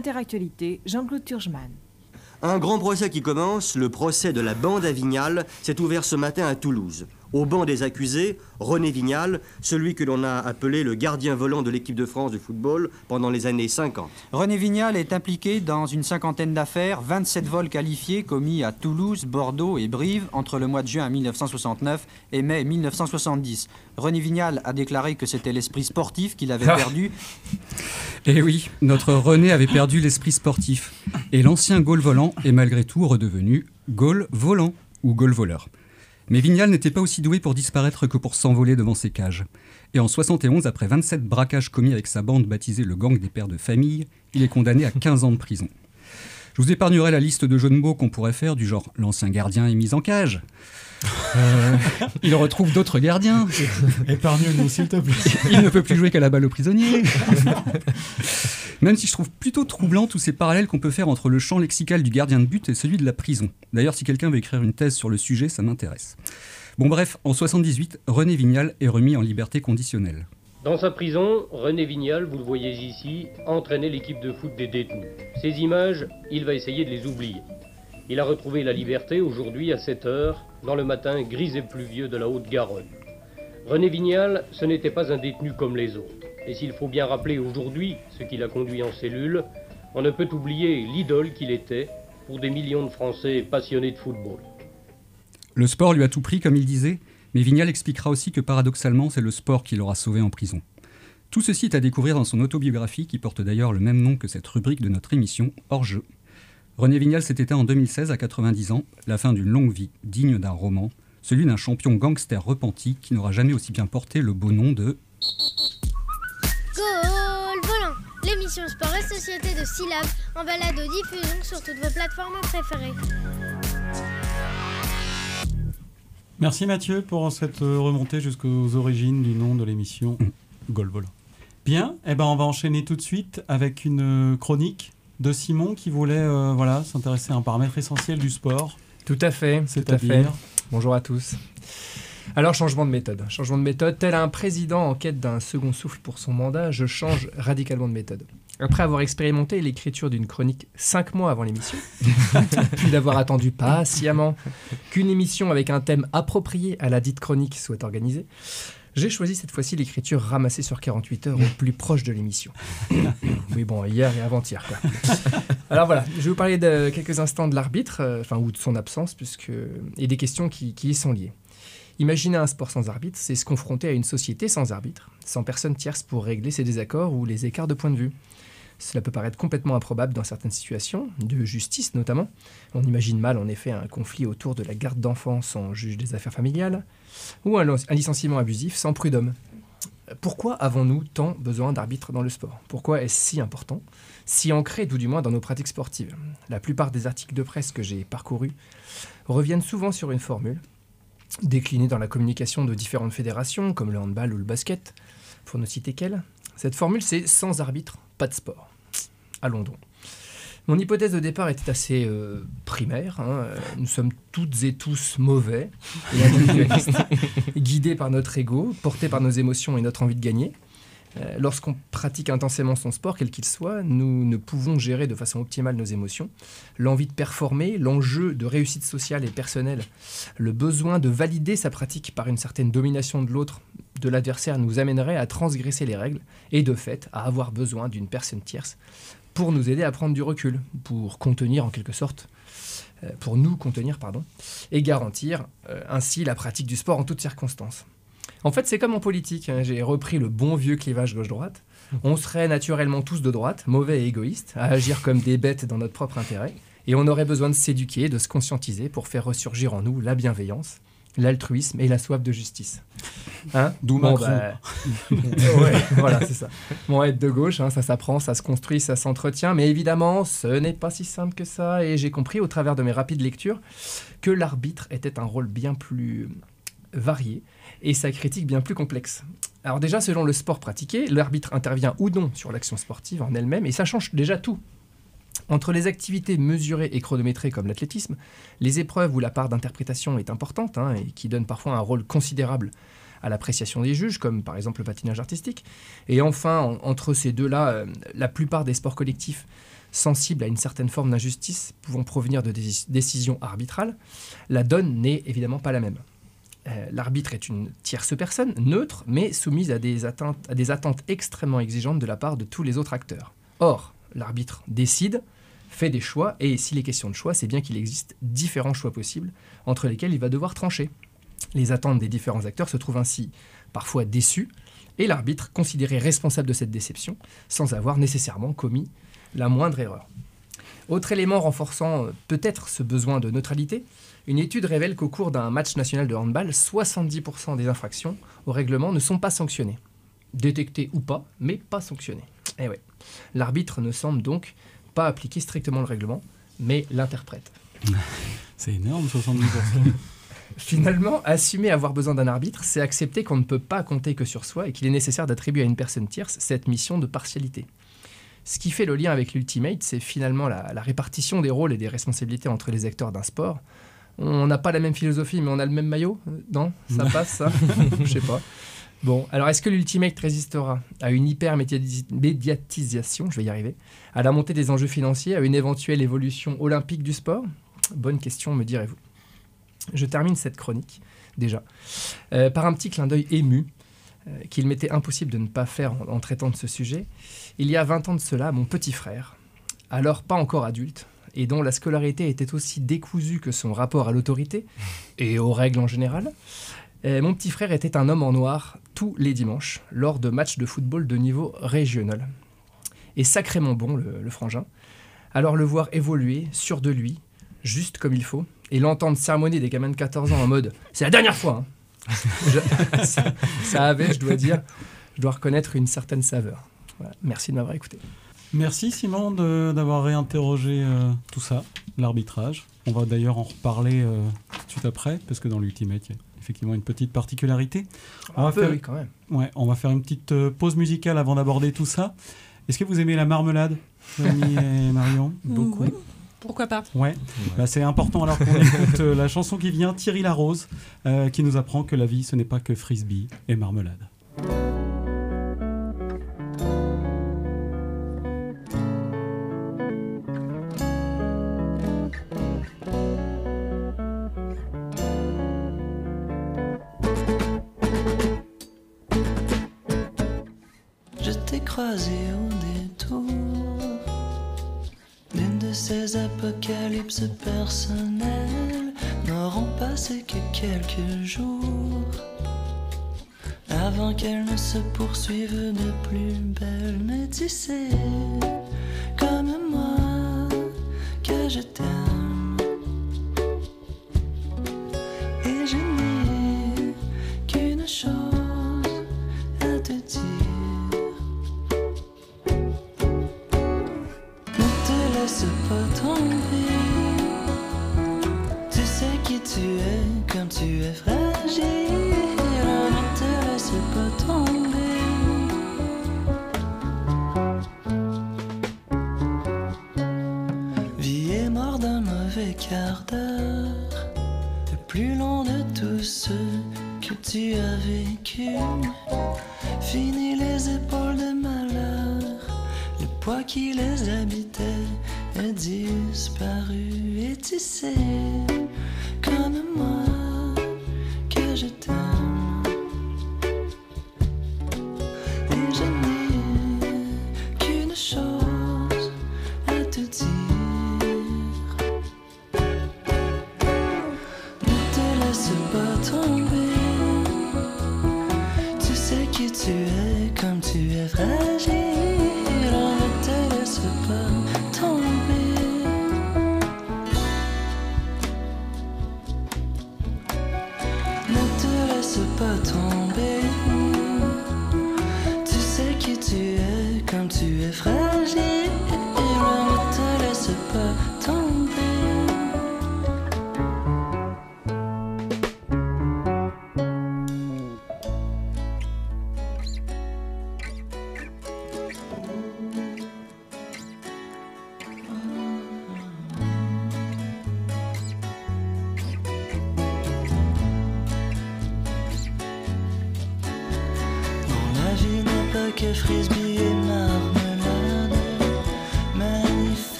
Interactualité, Jean-Claude Turgeman. Un grand procès qui commence, le procès de la bande à Vignal, s'est ouvert ce matin à Toulouse. Au banc des accusés, René Vignal, celui que l'on a appelé le gardien volant de l'équipe de France de football pendant les années 50. René Vignal est impliqué dans une cinquantaine d'affaires, 27 vols qualifiés commis à Toulouse, Bordeaux et Brive entre le mois de juin 1969 et mai 1970. René Vignal a déclaré que c'était l'esprit sportif qu'il avait Ah. perdu. Eh oui, notre René avait perdu l'esprit sportif. Et l'ancien goal volant est malgré tout redevenu goal volant ou goal voleur. Mais Vignal n'était pas aussi doué pour disparaître que pour s'envoler devant ses cages. Et en 71, après 27 braquages commis avec sa bande baptisée le gang des pères de famille, il est condamné à 15 ans de prison. Je vous épargnerai la liste de jeux de mots qu'on pourrait faire, du genre l'ancien gardien est mis en cage. <laughs> Euh, il retrouve d'autres gardiens. Épargne-nous, s'il te plaît. Il ne peut plus jouer qu'à la balle aux prisonniers. <laughs> Même si je trouve plutôt troublant tous ces parallèles qu'on peut faire entre le champ lexical du gardien de but et celui de la prison. D'ailleurs, si quelqu'un veut écrire une thèse sur le sujet, ça m'intéresse. Bon bref, en 78, René Vignal est remis en liberté conditionnelle. Dans sa prison, René Vignal, vous le voyez ici, entraînait l'équipe de foot des détenus. Ces images, il va essayer de les oublier. Il a retrouvé la liberté aujourd'hui à 7 heures, dans le matin gris et pluvieux de la Haute-Garonne. René Vignal, ce n'était pas un détenu comme les autres. Et s'il faut bien rappeler aujourd'hui ce qui l'a conduit en cellule, on ne peut oublier l'idole qu'il était pour des millions de Français passionnés de football. Le sport lui a tout pris, comme il disait, mais Vignal expliquera aussi que paradoxalement, c'est le sport qui l'aura sauvé en prison. Tout ceci est à découvrir dans son autobiographie, qui porte d'ailleurs le même nom que cette rubrique de notre émission, Hors jeu. René Vignal s'est éteint en 2016 à 90 ans, la fin d'une longue vie digne d'un roman, celui d'un champion gangster repenti qui n'aura jamais aussi bien porté le beau nom de Goal volant, l'émission Sport et Société de Syllab en balade aux diffusion sur toutes vos plateformes préférées. Merci Mathieu pour cette euh, remontée jusqu'aux origines du nom de l'émission <laughs> Gol Volant. Bien, eh ben on va enchaîner tout de suite avec une euh, chronique de Simon qui voulait euh, voilà, s'intéresser à un paramètre essentiel du sport. Tout à fait, tout à C'est-à-dire fait. Bonjour à tous. Alors, changement de méthode. Changement de méthode, tel un président en quête d'un second souffle pour son mandat, je change radicalement de méthode. Après avoir expérimenté l'écriture d'une chronique cinq mois avant l'émission, <laughs> puis d'avoir attendu patiemment qu'une émission avec un thème approprié à la dite chronique soit organisée, j'ai choisi cette fois-ci l'écriture ramassée sur 48 heures au plus proche de l'émission. <laughs> Oui, bon, hier et avant-hier, quoi. Alors voilà, je vais vous parler de quelques instants de l'arbitre, euh, enfin, ou de son absence, puisque, et des questions qui, qui y sont liées. Imaginer un sport sans arbitre, c'est se confronter à une société sans arbitre, sans personne tierce pour régler ses désaccords ou les écarts de point de vue. Cela peut paraître complètement improbable dans certaines situations, de justice notamment. On imagine mal en effet un conflit autour de la garde d'enfants sans juge des affaires familiales, ou un, un licenciement abusif sans prud'homme. Pourquoi avons-nous tant besoin d'arbitres dans le sport? Pourquoi est-ce si important Si ancré, tout du moins, dans nos pratiques sportives? La plupart des articles de presse que j'ai parcourus reviennent souvent sur une formule, déclinée dans la communication de différentes fédérations, comme le handball ou le basket, pour ne citer qu'elle. Cette formule, c'est sans arbitre, pas de sport. Allons donc. Mon hypothèse de départ était assez euh, primaire. hein. Nous sommes toutes et tous mauvais et individualistes, <laughs> guidés par notre ego, portés par nos émotions et notre envie de gagner. Euh, Lorsqu'on pratique intensément son sport, quel qu'il soit, nous ne pouvons gérer de façon optimale nos émotions. L'envie de performer, l'enjeu de réussite sociale et personnelle, le besoin de valider sa pratique par une certaine domination de l'autre, de l'adversaire, nous amènerait à transgresser les règles et de fait à avoir besoin d'une personne tierce pour nous aider à prendre du recul, pour contenir en quelque sorte, euh, pour nous contenir, et garantir euh, ainsi la pratique du sport en toutes circonstances. En fait, c'est comme en politique. hein. J'ai repris le bon vieux clivage gauche-droite. On serait naturellement tous de droite, mauvais et égoïstes, à agir comme des bêtes dans notre propre intérêt. Et on aurait besoin de s'éduquer, de se conscientiser pour faire ressurgir en nous la bienveillance, l'altruisme et la soif de justice. Hein? D'où Macron. <laughs> ouais, voilà, c'est ça. Bon, être de gauche, hein, ça s'apprend, ça se construit, ça s'entretient. Mais évidemment, ce n'est pas si simple que ça. Et j'ai compris au travers de mes rapides lectures que l'arbitre était un rôle bien plus varié et sa critique bien plus complexe. Alors déjà, selon le sport pratiqué, l'arbitre intervient ou non sur l'action sportive en elle-même, et ça change déjà tout. Entre les activités mesurées et chronométrées comme l'athlétisme, les épreuves où la part d'interprétation est importante hein, et qui donne parfois un rôle considérable à l'appréciation des juges, comme par exemple le patinage artistique. Et enfin, en- entre ces deux-là, euh, la plupart des sports collectifs sensibles à une certaine forme d'injustice pouvant provenir de dé- décisions arbitrales, la donne n'est évidemment pas la même. Euh, L'arbitre est une tierce personne, neutre, mais soumise à des, attentes extrêmement exigeantes de la part de tous les autres acteurs. Or, l'arbitre décide, fait des choix, et s'il est question de choix, c'est bien qu'il existe différents choix possibles entre lesquels il va devoir trancher. Les attentes des différents acteurs se trouvent ainsi parfois déçues, et l'arbitre considéré responsable de cette déception, sans avoir nécessairement commis la moindre erreur. Autre élément renforçant euh, peut-être ce besoin de neutralité, une étude révèle qu'au cours d'un match national de handball, 70% des infractions au règlement ne sont pas sanctionnées. Détectées ou pas, mais pas sanctionnées. Eh ouais. L'arbitre ne semble donc pas appliquer strictement le règlement, mais l'interprète. <laughs> C'est énorme, 70%. <laughs> Finalement, assumer avoir besoin d'un arbitre, c'est accepter qu'on ne peut pas compter que sur soi et qu'il est nécessaire d'attribuer à une personne tierce cette mission de partialité. Ce qui fait le lien avec l'ultimate, c'est finalement la, la répartition des rôles et des responsabilités entre les acteurs d'un sport. On n'a pas la même philosophie, mais on a le même maillot Non? Ça <laughs> passe, ça? Je sais pas. Bon, alors est-ce que l'ultimate résistera à une hyper médiatis- médiatisation, je vais y arriver, à la montée des enjeux financiers, à une éventuelle évolution olympique du sport? Bonne question, me direz-vous. Je termine cette chronique, déjà, euh, par un petit clin d'œil ému euh, qu'il m'était impossible de ne pas faire en, en traitant de ce sujet. Il y a 20 ans de cela, mon petit frère, alors pas encore adulte, et dont la scolarité était aussi décousue que son rapport à l'autorité et aux règles en général, euh, mon petit frère était un homme en noir tous les dimanches lors de matchs de football de niveau régional. Et sacrément bon, le, frangin. Alors le voir évoluer, sûr de lui, juste comme il faut, et l'entendre sermonner des gamins de 14 ans en mode « c'est la dernière fois hein. Je- <laughs> ça, avait, je dois dire, je dois reconnaître une certaine saveur. Merci de m'avoir écouté. Merci Simon de- d'avoir réinterrogé euh, tout ça, l'arbitrage. On va d'ailleurs en reparler euh, tout de suite après, parce que dans l'Ultimate, il y a effectivement une petite particularité. On Un va peu, faire, oui, quand même. Ouais, on va faire une petite euh, pause musicale avant d'aborder tout ça. Est-ce que vous aimez la marmelade, Noémie et <laughs> Marion? Beaucoup. Pourquoi pas Ouais, Bah, c'est important alors qu'on écoute euh, la chanson qui vient, Thierry Larose, euh, qui nous apprend que la vie ce n'est pas que frisbee et marmelade.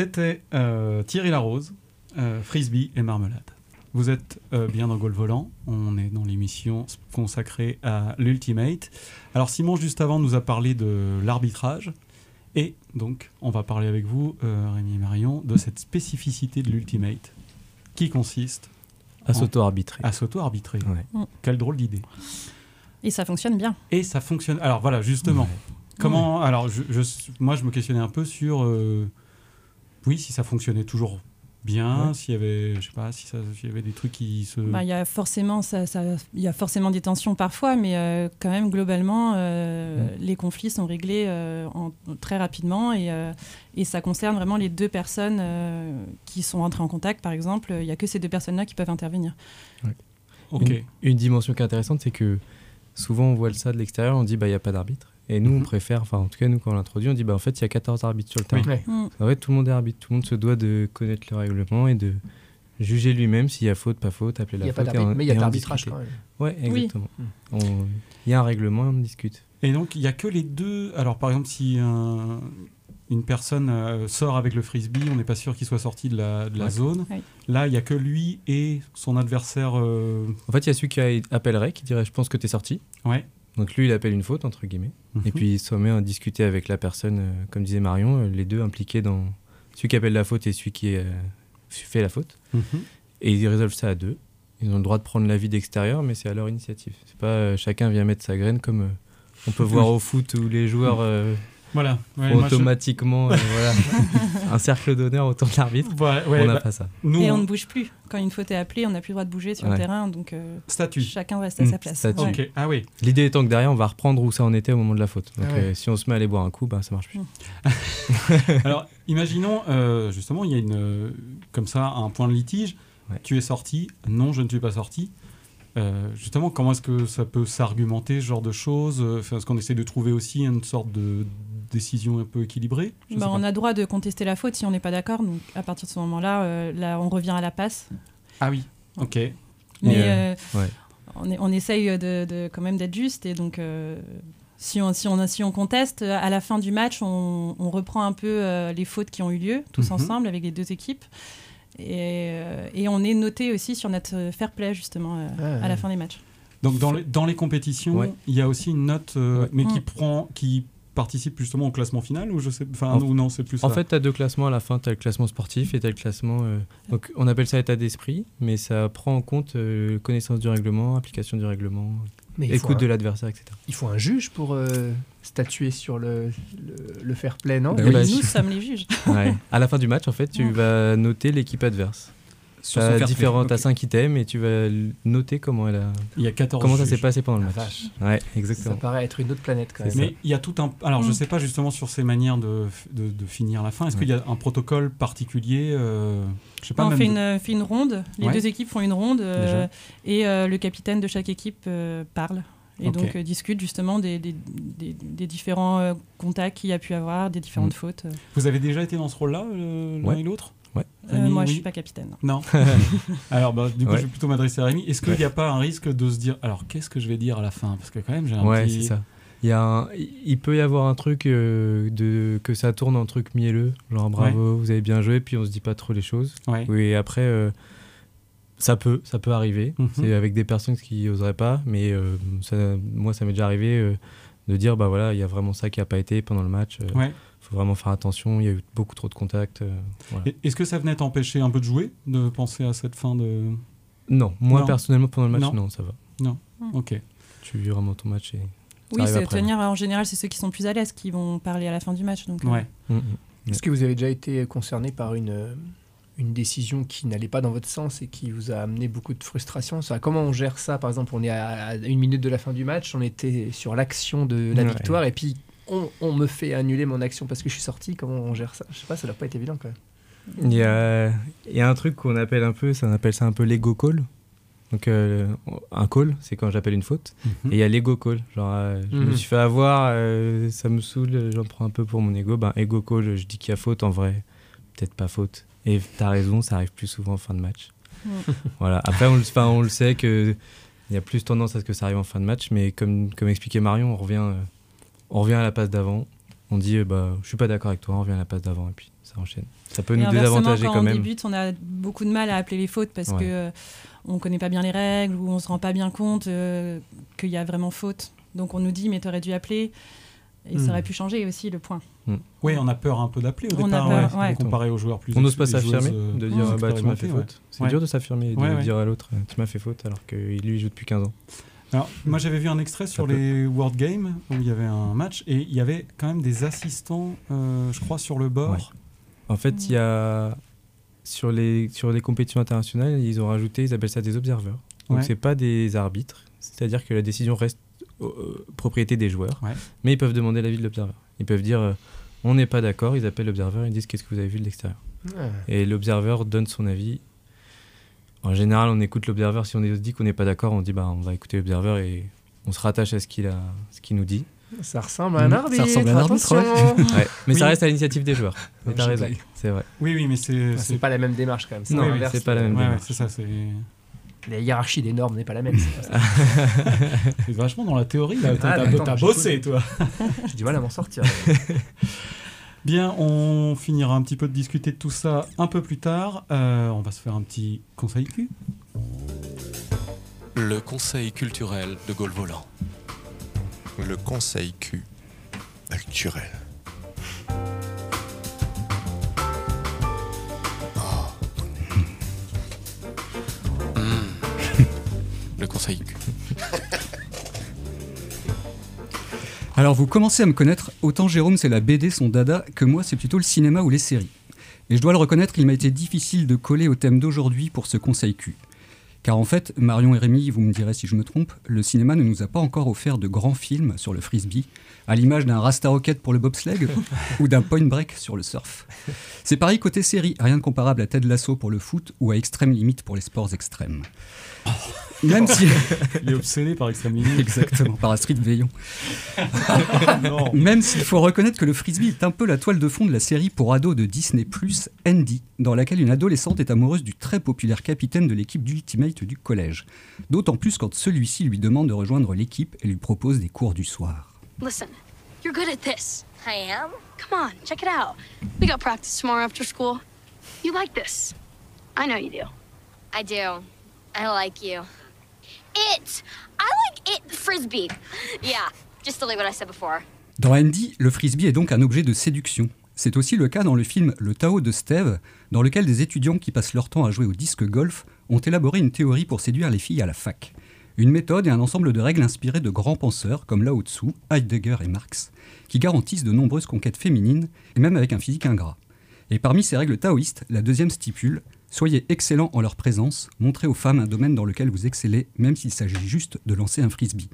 C'était euh, Thierry Larose, euh, Frisbee et Marmelade. Vous êtes euh, bien dans Gol Volant, on est dans l'émission consacrée à l'Ultimate. Alors Simon, juste avant, nous a parlé de l'arbitrage. Et donc, on va parler avec vous, euh, Rémi et Marion, de cette spécificité de l'Ultimate qui consiste À s'auto-arbitrer. À s'auto-arbitrer. Mm. Quelle drôle d'idée. Et ça fonctionne bien. Et ça fonctionne. Alors voilà, justement. Comment. Alors, je, je- moi, je me questionnais un peu sur. Oui, si ça fonctionnait toujours bien, Ouais. s'il y avait. Je sais pas, si ça- s'il y avait des trucs qui se. Bah, Il y a forcément ça, ça- il y a forcément des tensions parfois, mais euh, quand même globalement, euh, les conflits sont réglés euh, en- très rapidement et, euh, et ça concerne vraiment les deux personnes euh, qui sont entrées en contact, par exemple. Il n'y a que ces deux personnes-là qui peuvent intervenir. Ok. Une, une dimension qui est intéressante, c'est que souvent on voit ça de l'extérieur, on dit bah il n'y a pas d'arbitre. Et nous, on préfère, enfin en tout cas nous quand on l'introduit, on dit bah en fait il y a 14 arbitres sur le terrain. En fait tout le monde est arbitre, tout le monde se doit de connaître le règlement et de juger lui-même s'il y a faute, pas faute, appeler Il la y a faute. mais il y a discuter. quand même. Ouais, Oui. exactement. Il y a un règlement et on discute. Et donc, il n'y a que les deux. Alors, par exemple, si un- une personne euh, sort avec le frisbee, on n'est pas sûr qu'il soit sorti de la, de la Ouais. zone. Là, il n'y a que lui et son adversaire. euh, En fait, il y a celui qui appellerait, qui dirait je pense que tu es sorti. Ouais. Donc lui, il appelle une faute, entre guillemets. Mhm. Et puis il se met à discuter avec la personne, euh, comme disait Marion, euh, les deux impliqués dans celui qui appelle la faute et celui qui euh, fait la faute. Mhm. Et ils résolvent ça à deux. Ils ont le droit de prendre l'avis d'extérieur, mais c'est à leur initiative. C'est pas euh, chacun vient mettre sa graine comme euh, on peut <laughs> voir au foot où les joueurs euh, Voilà. Ouais, je- automatiquement euh, <laughs> voilà, un cercle d'honneur autour de l'arbitre. Ouais, ouais, on n'a bah, pas ça. Nous, et on on- ne bouge plus. Quand une faute est appelée, on n'a plus le droit de bouger sur Ouais. le terrain, donc euh, Statut. chacun reste à sa place. statut. Ouais. Ok. Ah oui. L'idée étant que derrière, on va reprendre où ça en était au moment de la faute. Donc Ah ouais. euh, si on se met à aller boire un coup, bah, ça marche plus. <laughs> Alors, imaginons, euh, justement, il y a une, comme ça un point de litige. Ouais. Tu es sorti, non, je ne suis pas sorti. Euh, justement, comment est-ce que ça peut s'argumenter, ce genre de choses? Enfin, Est-ce qu'on essaie de trouver aussi une sorte de décision un peu équilibrée Bah, on a droit de contester la faute si on n'est pas d'accord. Donc à partir de ce moment-là, euh, là, on revient à la passe. Ah oui, ok. Mais euh, euh, ouais. on, est- on essaye de, de- quand même d'être juste et donc euh, si on, si, on, si on conteste, à la fin du match, on, on reprend un peu euh, les fautes qui ont eu lieu, tous Mhm. ensemble, avec les deux équipes. Et, euh, et on est noté aussi sur notre fair play, justement, euh, Ah, à la fin des matchs. Donc dans les, dans les compétitions, Ouais. il y a aussi une note, euh, Ouais. mais qui Mm. prend, qui participe justement au classement final ou je sais, enfin non, c'est plus En ça. fait, tu as deux classements à la fin. Tu as le classement sportif et tu as le classement. euh, donc, on appelle ça état d'esprit, mais ça prend en compte euh, connaissance du règlement, application du règlement, Mais écoute un- de l'adversaire, etc. Il faut un juge pour euh, statuer sur le, le, le fair play, non? Bah Et oui. bah, nous sommes les juges. Ouais. À la fin du match, en fait, tu vas noter l'équipe adverse. Sur son T'as fair play, différentes, t'as ok. 5 items et tu vas noter comment elle a. Il y a 14 Comment ça s'est passé pendant le match. vache. Ouais, Ça paraît être une autre planète quand même. Mais il y a tout un. Alors, je Mm. sais pas justement sur ces manières de, de, de finir la fin. Est-ce Ouais. qu'il y a un protocole particulier euh, Je sais pas. on même fait de- une, fait une ronde, les Ouais. deux équipes font une ronde euh, et euh, le capitaine de chaque équipe euh, parle. Et donc euh, discute justement des, des, des- des différents euh, contacts qu'il y a pu avoir, des différentes Mm. fautes. euh. Vous avez déjà été dans ce rôle-là, euh, l'un Ouais. et l'autre? Ouais. Euh, moi, je oui. suis pas capitaine. Non. <laughs> alors, bah, du coup, Ouais. je vais plutôt m'adresser à Rémi. Est-ce qu'il n'y Ouais. a pas un risque de se dire, alors, qu'est-ce que je vais dire à la fin? Parce que quand même, j'ai un Ouais, petit. c'est ça. Il, y a un- il peut y avoir un truc euh, de, que ça tourne en truc mielleux, genre bravo, vous avez bien joué, puis on se dit pas trop les choses. Ouais. Oui, et après, euh, ça peut, ça peut arriver. Mhm. C'est avec des personnes qui oseraient pas, mais euh, ça, moi, ça m'est déjà arrivé euh, de dire, bah voilà, il y a vraiment ça qui a pas été pendant le match. Ouais. Faut vraiment faire attention. Il y a eu beaucoup trop de contacts. euh, voilà. Est-ce que ça venait t'empêcher un peu de jouer, de penser à cette fin de. Non, moi Non. personnellement pendant le match, Non. non, ça va. Non. Mm. Ok. Tu vis vraiment ton match et Oui, c'est tenir en général, c'est ceux qui sont plus à l'aise qui vont parler à la fin du match. Donc, euh, Mm, Est-ce que vous avez déjà été concerné par une, euh, une décision qui n'allait pas dans votre sens et qui vous a amené beaucoup de frustration? Ça, Comment on gère ça? Par exemple, on est à, à une minute de la fin du match, on était sur l'action de la Ouais. victoire et puis on, on me fait annuler mon action parce que je suis sorti. Comment on gère ça? Je sais pas, ça doit pas être évident quand même. Il y a, il y a un truc qu'on appelle un peu, ça on appelle ça un peu l'ego call. Donc euh, un call, c'est quand j'appelle une faute. Mhm. Et il y a l'ego call. Genre, euh, je me Mhm. suis fait avoir, euh, ça me saoule, j'en prends un peu pour mon ego. Ben ego call, je dis qu'il y a faute en vrai, peut-être pas faute. Et t'as raison, ça arrive plus souvent en fin de match. Mm. <laughs> voilà. Après, on, on le sait que il y a plus tendance à ce que ça arrive en fin de match, mais comme, comme expliquait Marion, on revient, euh, on revient à la passe d'avant. On dit, euh, bah, je suis pas d'accord avec toi, on revient à la passe d'avant et puis ça enchaîne. Ça peut Et nous désavantager quand, quand on même. débute, on a beaucoup de mal à appeler les fautes parce Ouais. que euh, on connaît pas bien les règles ou on se rend pas bien compte euh, qu'il y a vraiment faute. Donc on nous dit mais t'aurais dû appeler et Hmm. ça aurait pu changer aussi le point. Oui, on a peur un peu d'appeler au On a départ, peur, ouais, ouais. comparé aux joueurs plus On n'ose pas s'affirmer, euh, de dire ah bah, tu m'as fait faute. C'est Ouais. dur de s'affirmer et de Ouais, ouais. dire à l'autre tu m'as fait faute alors que lui joue depuis 15 ans. Alors, moi j'avais vu un extrait sur les World Games où il y avait un match et il y avait quand même des assistants, euh, je crois, sur le bord. Ouais. En fait, il y a sur les sur les compétitions internationales, ils ont rajouté, ils appellent ça des observeurs. Donc Ouais. c'est pas des arbitres, c'est-à-dire que la décision reste euh, propriété des joueurs, Ouais. mais ils peuvent demander l'avis de l'observeur. Ils peuvent dire euh, on n'est pas d'accord, ils appellent l'observeur, ils disent qu'est-ce que vous avez vu de l'extérieur? Ouais. Et l'observeur donne son avis. En général, on écoute l'observeur. Si on est- dit qu'on n'est pas d'accord, on dit bah on va écouter l'observeur et on se rattache à ce qu'il a, ce qu'il nous dit. Ça ressemble à un Mhm. arbitre. Ça ressemble à un arbitre, <laughs> ouais. Mais <laughs> ça Oui. reste à l'initiative des joueurs. <laughs> Mais t'as raison, c'est vrai. Oui, oui, mais c'est. Ah, C'est pas la même démarche quand même. Non, l'inverse. c'est pas la même Ouais, démarche. c'est ça, c'est. La hiérarchie des normes n'est pas la même. c'est ça. Vachement dans la théorie, là. T'as Ah, t'as- attends, t'as j'ai bossé, toi. J'ai du mal à m'en sortir. Bien, on finira un petit peu de discuter de tout ça un peu plus tard. Euh, on va se faire un petit conseil cul. Le conseil culturel de Gaulle Volant. Le conseil Q culturel. <laughs> Le conseil Q. <laughs> Alors vous commencez à me connaître, autant Jérôme c'est la BD son dada, que moi c'est plutôt le cinéma ou les séries. Et je dois le reconnaître, il m'a été difficile de coller au thème d'aujourd'hui pour ce conseil Q. Car en fait, Marion et Rémi, vous me direz si je me trompe, le cinéma ne nous a pas encore offert de grands films sur le frisbee, à l'image d'un Rasta Rocket pour le bobsleigh <laughs> ou d'un Point Break sur le surf. C'est pareil côté série, rien de comparable à Ted Lasso pour le foot ou à Extrême Limite pour les sports extrêmes. Même si... <laughs> Il est obsédé par Extrême Limite. Exactement, par Astrid Veillon. <laughs> Non. Même s'il faut reconnaître que le frisbee est un peu la toile de fond de la série pour ados de Disney+, Andy, dans laquelle une adolescente est amoureuse du très populaire capitaine de l'équipe d'Ultimate du collège. D'autant plus quand celui-ci lui demande de rejoindre l'équipe et lui propose des cours du soir. Listen, you're good at this. I am? Come on, check it out. We got practice tomorrow after school. You like this. I know you do. I do. I like you. It! I like it frisbee. Yeah, just what I said before. Dans Andy, le frisbee est donc un objet de séduction. C'est aussi le cas dans le film Le Tao de Steve, dans lequel des étudiants qui passent leur temps à jouer au disque golf ont élaboré une théorie pour séduire les filles à la fac. Une méthode et un ensemble de règles inspirées de grands penseurs comme Lao Tzu, Heidegger et Marx, qui garantissent de nombreuses conquêtes féminines, et même avec un physique ingrat. Et parmi ces règles taoïstes, la deuxième stipule Soyez excellents en leur présence, montrez aux femmes un domaine dans lequel vous excellez, même s'il s'agit juste de lancer un frisbee.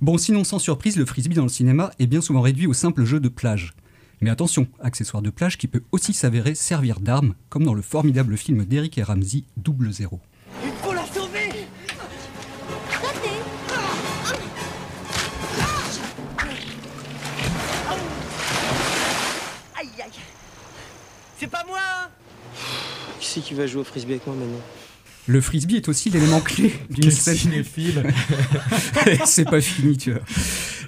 Bon, sinon, sans surprise, le frisbee dans le cinéma est bien souvent réduit au simple jeu de plage. Mais attention, accessoire de plage qui peut aussi s'avérer servir d'arme, comme dans le formidable film d'Eric et Ramsey, Double Zéro. Il faut la sauver Aïe aïe C'est pas moi Qui va jouer au frisbee avec moi maintenant Le frisbee est aussi l'élément clé <laughs> d'une scène. cinéphile. <laughs> C'est pas fini, tu vois.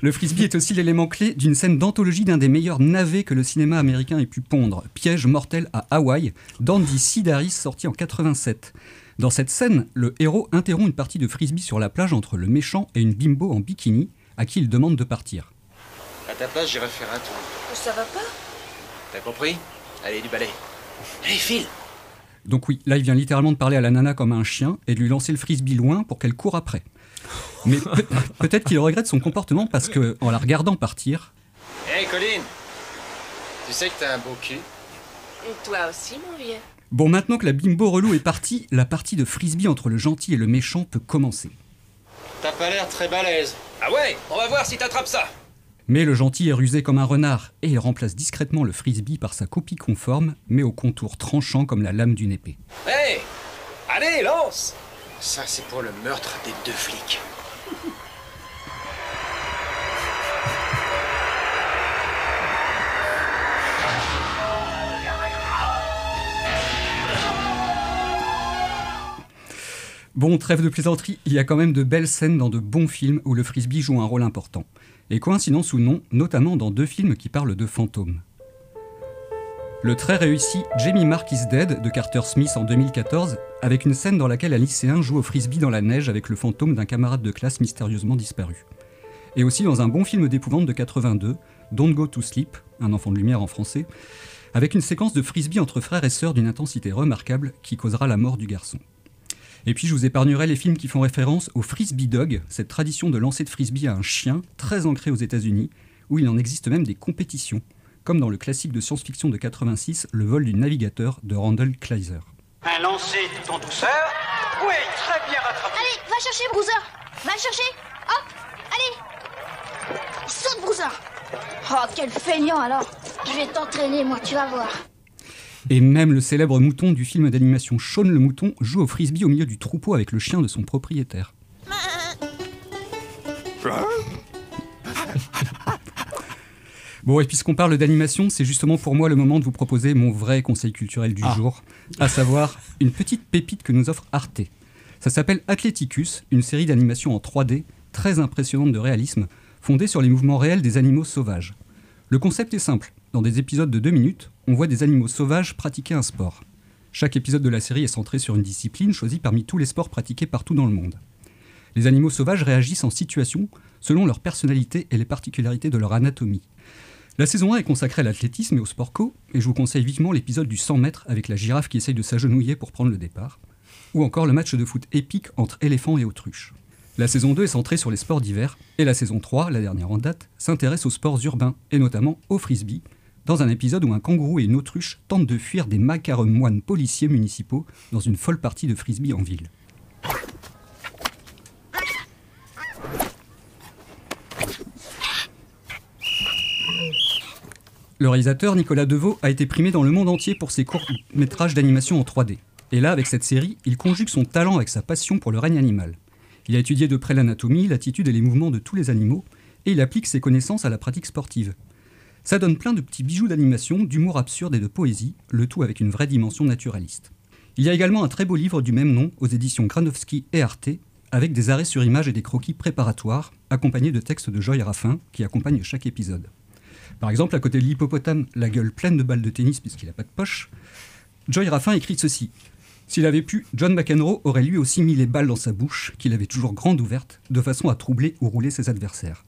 Le frisbee est aussi l'élément clé d'une scène d'anthologie d'un des meilleurs navets que le cinéma américain ait pu pondre, Piège mortel à Hawaï, d'Andy Sidaris, sorti en 87. Dans cette scène, le héros interrompt une partie de frisbee sur la plage entre le méchant et une bimbo en bikini, à qui il demande de partir. À ta place, j'irai faire un tour. Ça va pas? T'as compris? Allez, du balai. Allez, file Donc oui, là il vient littéralement de parler à la nana comme à un chien et de lui lancer le frisbee loin pour qu'elle court après. Mais peut- <laughs> peut-être qu'il regrette son comportement parce que, en la regardant partir, Hé Colline Tu sais que t'as un beau cul Toi aussi, mon vieux. bon, maintenant que la bimbo relou est partie, la partie de frisbee entre le gentil et le méchant peut commencer. T'as pas l'air très balèze. Ah ouais On va voir si t'attrapes ça Mais le gentil est rusé comme un renard et il remplace discrètement le frisbee par sa copie conforme, mais au contour tranchant comme la lame d'une épée. Hé Allez, lance Ça, c'est pour le meurtre des deux flics. Bon, trêve de plaisanterie, il y a quand même de belles scènes dans de bons films où le frisbee joue un rôle important. Et coïncidence ou non, notamment dans deux films qui parlent de fantômes. Le très réussi Jamie Mark is Dead de Carter Smith en 2014, avec une scène dans laquelle un lycéen joue au frisbee dans la neige avec le fantôme d'un camarade de classe mystérieusement disparu. Et aussi dans un bon film d'épouvante de 82, Don't Go to Sleep, un enfant de lumière en français, avec une séquence de frisbee entre frères et sœurs d'une intensité remarquable qui causera la mort du garçon. Et puis je vous épargnerai les films qui font référence au frisbee dog, cette tradition de lancer de frisbee à un chien très ancrée aux États-Unis, où il en existe même des compétitions, comme dans le classique de science-fiction de 86, Le vol du navigateur de Randall Kleiser. Un lancer tout en douceur. Oui, très bien rattrapé. Allez, va chercher Bruiser. Va chercher. Hop Allez. Saute Bruiser. Oh, quel feignant alors. Je vais t'entraîner, moi, tu vas voir. Et même le célèbre mouton du film d'animation Shaun le mouton joue au frisbee au milieu du troupeau avec le chien de son propriétaire. <laughs> Bon, et puisqu'on parle d'animation, c'est justement pour moi le moment de vous proposer mon vrai conseil culturel du Ah. jour, à savoir une petite pépite que nous offre Arte. Ça s'appelle Athleticus, une série d'animation en 3D très impressionnante de réalisme, fondée sur les mouvements réels des animaux sauvages. Le concept est simple. Dans des épisodes de 2 minutes, on voit des animaux sauvages pratiquer un sport. Chaque épisode de la série est centré sur une discipline choisie parmi tous les sports pratiqués partout dans le monde. Les animaux sauvages réagissent en situation selon leur personnalité et les particularités de leur anatomie. La saison 1 est consacrée à l'athlétisme et au sport co, et je vous conseille vivement l'épisode du 100 mètres avec la girafe qui essaye de s'agenouiller pour prendre le départ, ou encore le match de foot épique entre éléphants et autruches. La saison 2 est centrée sur les sports d'hiver, et la saison 3, la dernière en date, s'intéresse aux sports urbains, et notamment au frisbee, dans un épisode où un kangourou et une autruche tentent de fuir des macareux moines policiers municipaux dans une folle partie de frisbee en ville. Le réalisateur Nicolas Deveau a été primé dans le monde entier pour ses courts-métrages d'animation en 3D. Et là, avec cette série, il conjugue son talent avec sa passion pour le règne animal. Il a étudié de près l'anatomie, l'attitude et les mouvements de tous les animaux, et il applique ses connaissances à la pratique sportive. Ça donne plein de petits bijoux d'animation, d'humour absurde et de poésie, le tout avec une vraie dimension naturaliste. Il y a également un très beau livre du même nom aux éditions Granowski et Arte, avec des arrêts sur image et des croquis préparatoires, accompagnés de textes de Joy Raffin qui accompagnent chaque épisode. Par exemple, à côté de l'hippopotame, la gueule pleine de balles de tennis puisqu'il n'a pas de poche, Joy Raffin écrit ceci. S'il avait pu, John McEnroe aurait lui aussi mis les balles dans sa bouche, qu'il avait toujours grande ouverte, de façon à troubler ou rouler ses adversaires.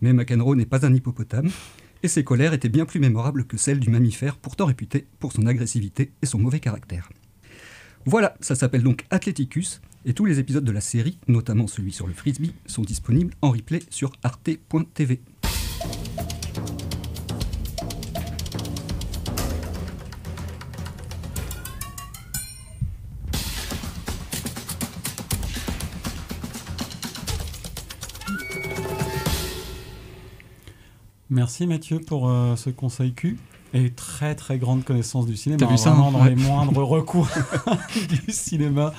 Mais McEnroe n'est pas un hippopotame, et ses colères étaient bien plus mémorables que celles du mammifère, pourtant réputé pour son agressivité et son mauvais caractère. Voilà, ça s'appelle donc Athleticus, et tous les épisodes de la série, notamment celui sur le frisbee, sont disponibles en replay sur arte.tv. Merci Mathieu pour euh, ce conseil Q et très très grande connaissance du cinéma. T'as vu ça, hein dans Ouais. les moindres <laughs> recours <laughs> du cinéma.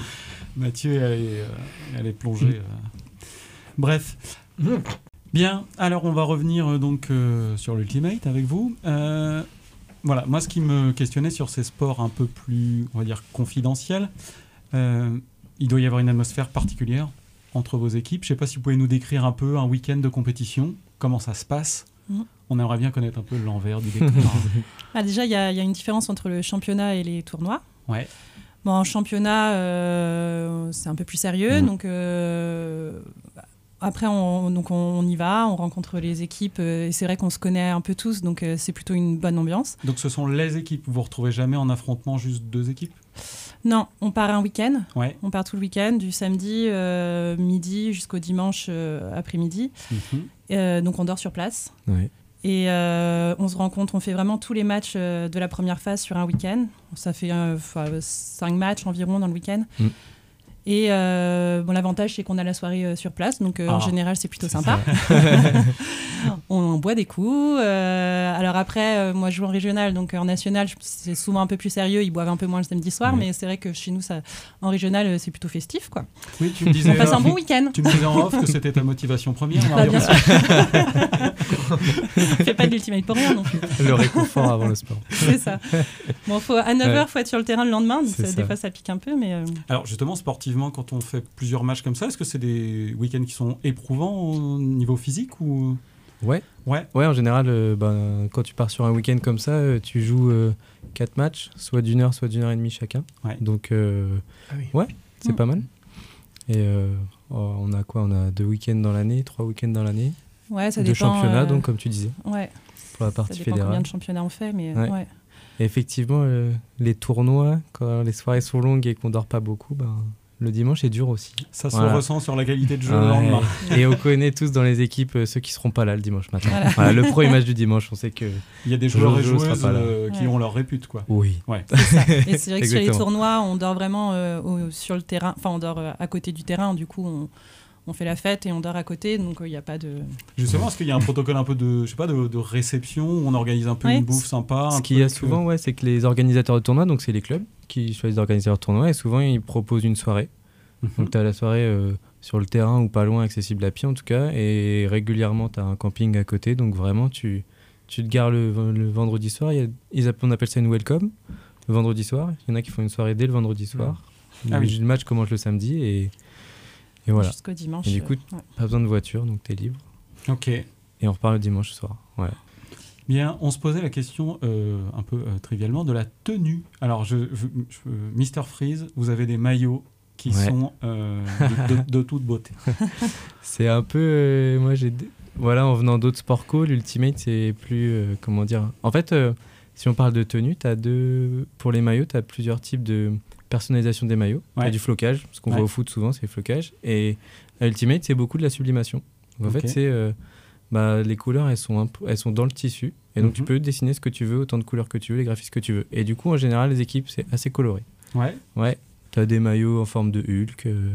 Mathieu elle est, euh, elle est plongée. Mm. euh. Bref. Bien, alors on va revenir euh, donc sur l'Ultimate avec vous. Voilà, moi ce qui me questionnait sur ces sports un peu plus, on va dire, confidentiels, il doit y avoir une atmosphère particulière entre vos équipes. Je ne sais pas si vous pouvez nous décrire un peu un week-end de compétition, comment ça se passe. On aimerait bien connaître un peu l'envers du décor. <laughs> Ah, déjà, il y, a il y a une différence entre le championnat et les tournois. ouais. Bon, en championnat, euh, c'est un peu plus sérieux. Mhm. Donc, euh, après, on, donc on y va, on rencontre les équipes. euh, et c'est vrai qu'on se connaît un peu tous, donc euh, c'est plutôt une bonne ambiance. Donc ce sont les équipes. Vous vous retrouvez jamais en affrontement juste deux équipes? Non, on part un week-end. Ouais. On part tout le week-end, du samedi euh, midi jusqu'au dimanche euh, après-midi. Mhm. Euh, donc on dort sur place. Ouais. Et euh, on se rencontre, on fait vraiment tous les matchs de la première phase sur un week-end. Ça fait euh, cinq matchs environ dans le week-end. Mm. Et euh, bon, l'avantage, c'est qu'on a la soirée euh, sur place, donc euh, en Ah, général, c'est plutôt sympa. <laughs> on boit des coups. euh, alors après, euh, moi, je joue en régional, donc euh, en national, c'est souvent un peu plus sérieux. Ils boivent un peu moins le samedi soir, mais c'est vrai que chez nous, ça, en régional, euh, c'est plutôt festif, quoi. Oui, tu me disais. On passe un bon week-end. Tu me disais en off que c'était ta motivation première. Bah, bien sûr. <laughs> Fais pas de l'ultimate pour rien non plus. Le réconfort avant le sport. C'est ça. Bon, faut, à 9h, Ouais. faut être sur le terrain le lendemain, donc C'est ça- ça. des fois ça pique un peu, mais. euh, Alors justement, sportivement, quand on fait plusieurs matchs comme ça, est-ce que c'est des week-ends qui sont éprouvants au niveau physique ou? Ouais. Ouais. Ouais, en général, euh, ben, quand tu pars sur un week-end comme ça, euh, tu joues 4 matchs, soit d'une heure, soit d'une heure et demie chacun. Ouais. Donc, euh, Ah oui. ouais, c'est Mm. pas mal. Et euh, oh, on a quoi? On a deux week-ends dans l'année, trois week-ends dans l'année. Ouais, ça de dépend, championnat, euh, donc, comme tu disais. Ouais. Pour la Ça partie dépend fédérale. combien de championnats on fait, mais euh, ouais. Et effectivement, euh, les tournois, quand les soirées sont longues et qu'on dort pas beaucoup, ben, le dimanche est dur aussi. Ça se ressent sur la qualité de jeu le lendemain. Et on connaît tous dans les équipes euh, ceux qui seront pas là le dimanche matin. Voilà. Voilà, le premier match du dimanche, on sait que Il y a des joueurs et joueuses euh, qui Ouais. ont leur répute, quoi. Oui. Ouais. C'est ça. Et c'est vrai que sur les tournois, on dort vraiment euh, au- sur le terrain, enfin on dort euh, à côté du terrain, du coup on, on fait la fête et on dort à côté, donc il n'y a pas de... Justement, est-ce qu'il y a un protocole un peu de, je sais pas, de, de réception où on organise un peu Ouais. une bouffe sympa Ce qu'il y a truc, souvent, euh, ouais, c'est que les organisateurs de tournois, donc c'est les clubs qui choisissent d'organiser leur tournoi, et souvent ils proposent une soirée. Mhm. Donc tu as la soirée euh, sur le terrain ou pas loin, accessible à pied en tout cas, et régulièrement tu as un camping à côté, donc vraiment tu, tu te gares le, le vendredi soir, y a- ils appellent- on appelle ça une welcome, le vendredi soir, il y en a qui font une soirée dès le vendredi soir, Ah oui. le match commence le samedi, et, et voilà. Jusqu'au dimanche, Et du coup, euh, ouais. pas besoin de voiture, donc tu es libre. Ok. Et on repart le dimanche soir. Ouais. Bien, on se posait la question euh, un peu euh, trivialement de la tenue. Alors, je, je, je- Mr Freeze, vous avez des maillots qui Ouais. sont euh, de, de- <laughs> de toute beauté. C'est un peu. euh, moi, j'ai. Voilà, en venant d'autres sports co, l'Ultimate, c'est plus. euh, comment dire En fait, euh, si on parle de tenue, as deux, pour les maillots, tu as plusieurs types de personnalisation des maillots. Tu Ouais. du flocage, ce qu'on Ouais. voit au foot souvent, c'est le flocage. Et à Ultimate, c'est beaucoup de la sublimation. Donc, en fait, c'est. euh, bah, les couleurs, elles sont, elles sont dans le tissu. Et donc, tu Mhm. peux dessiner ce que tu veux, autant de couleurs que tu veux, les graphismes que tu veux. Et du coup, en général, les équipes, c'est assez coloré. Ouais. Ouais. Tu as des maillots en forme de Hulk. euh,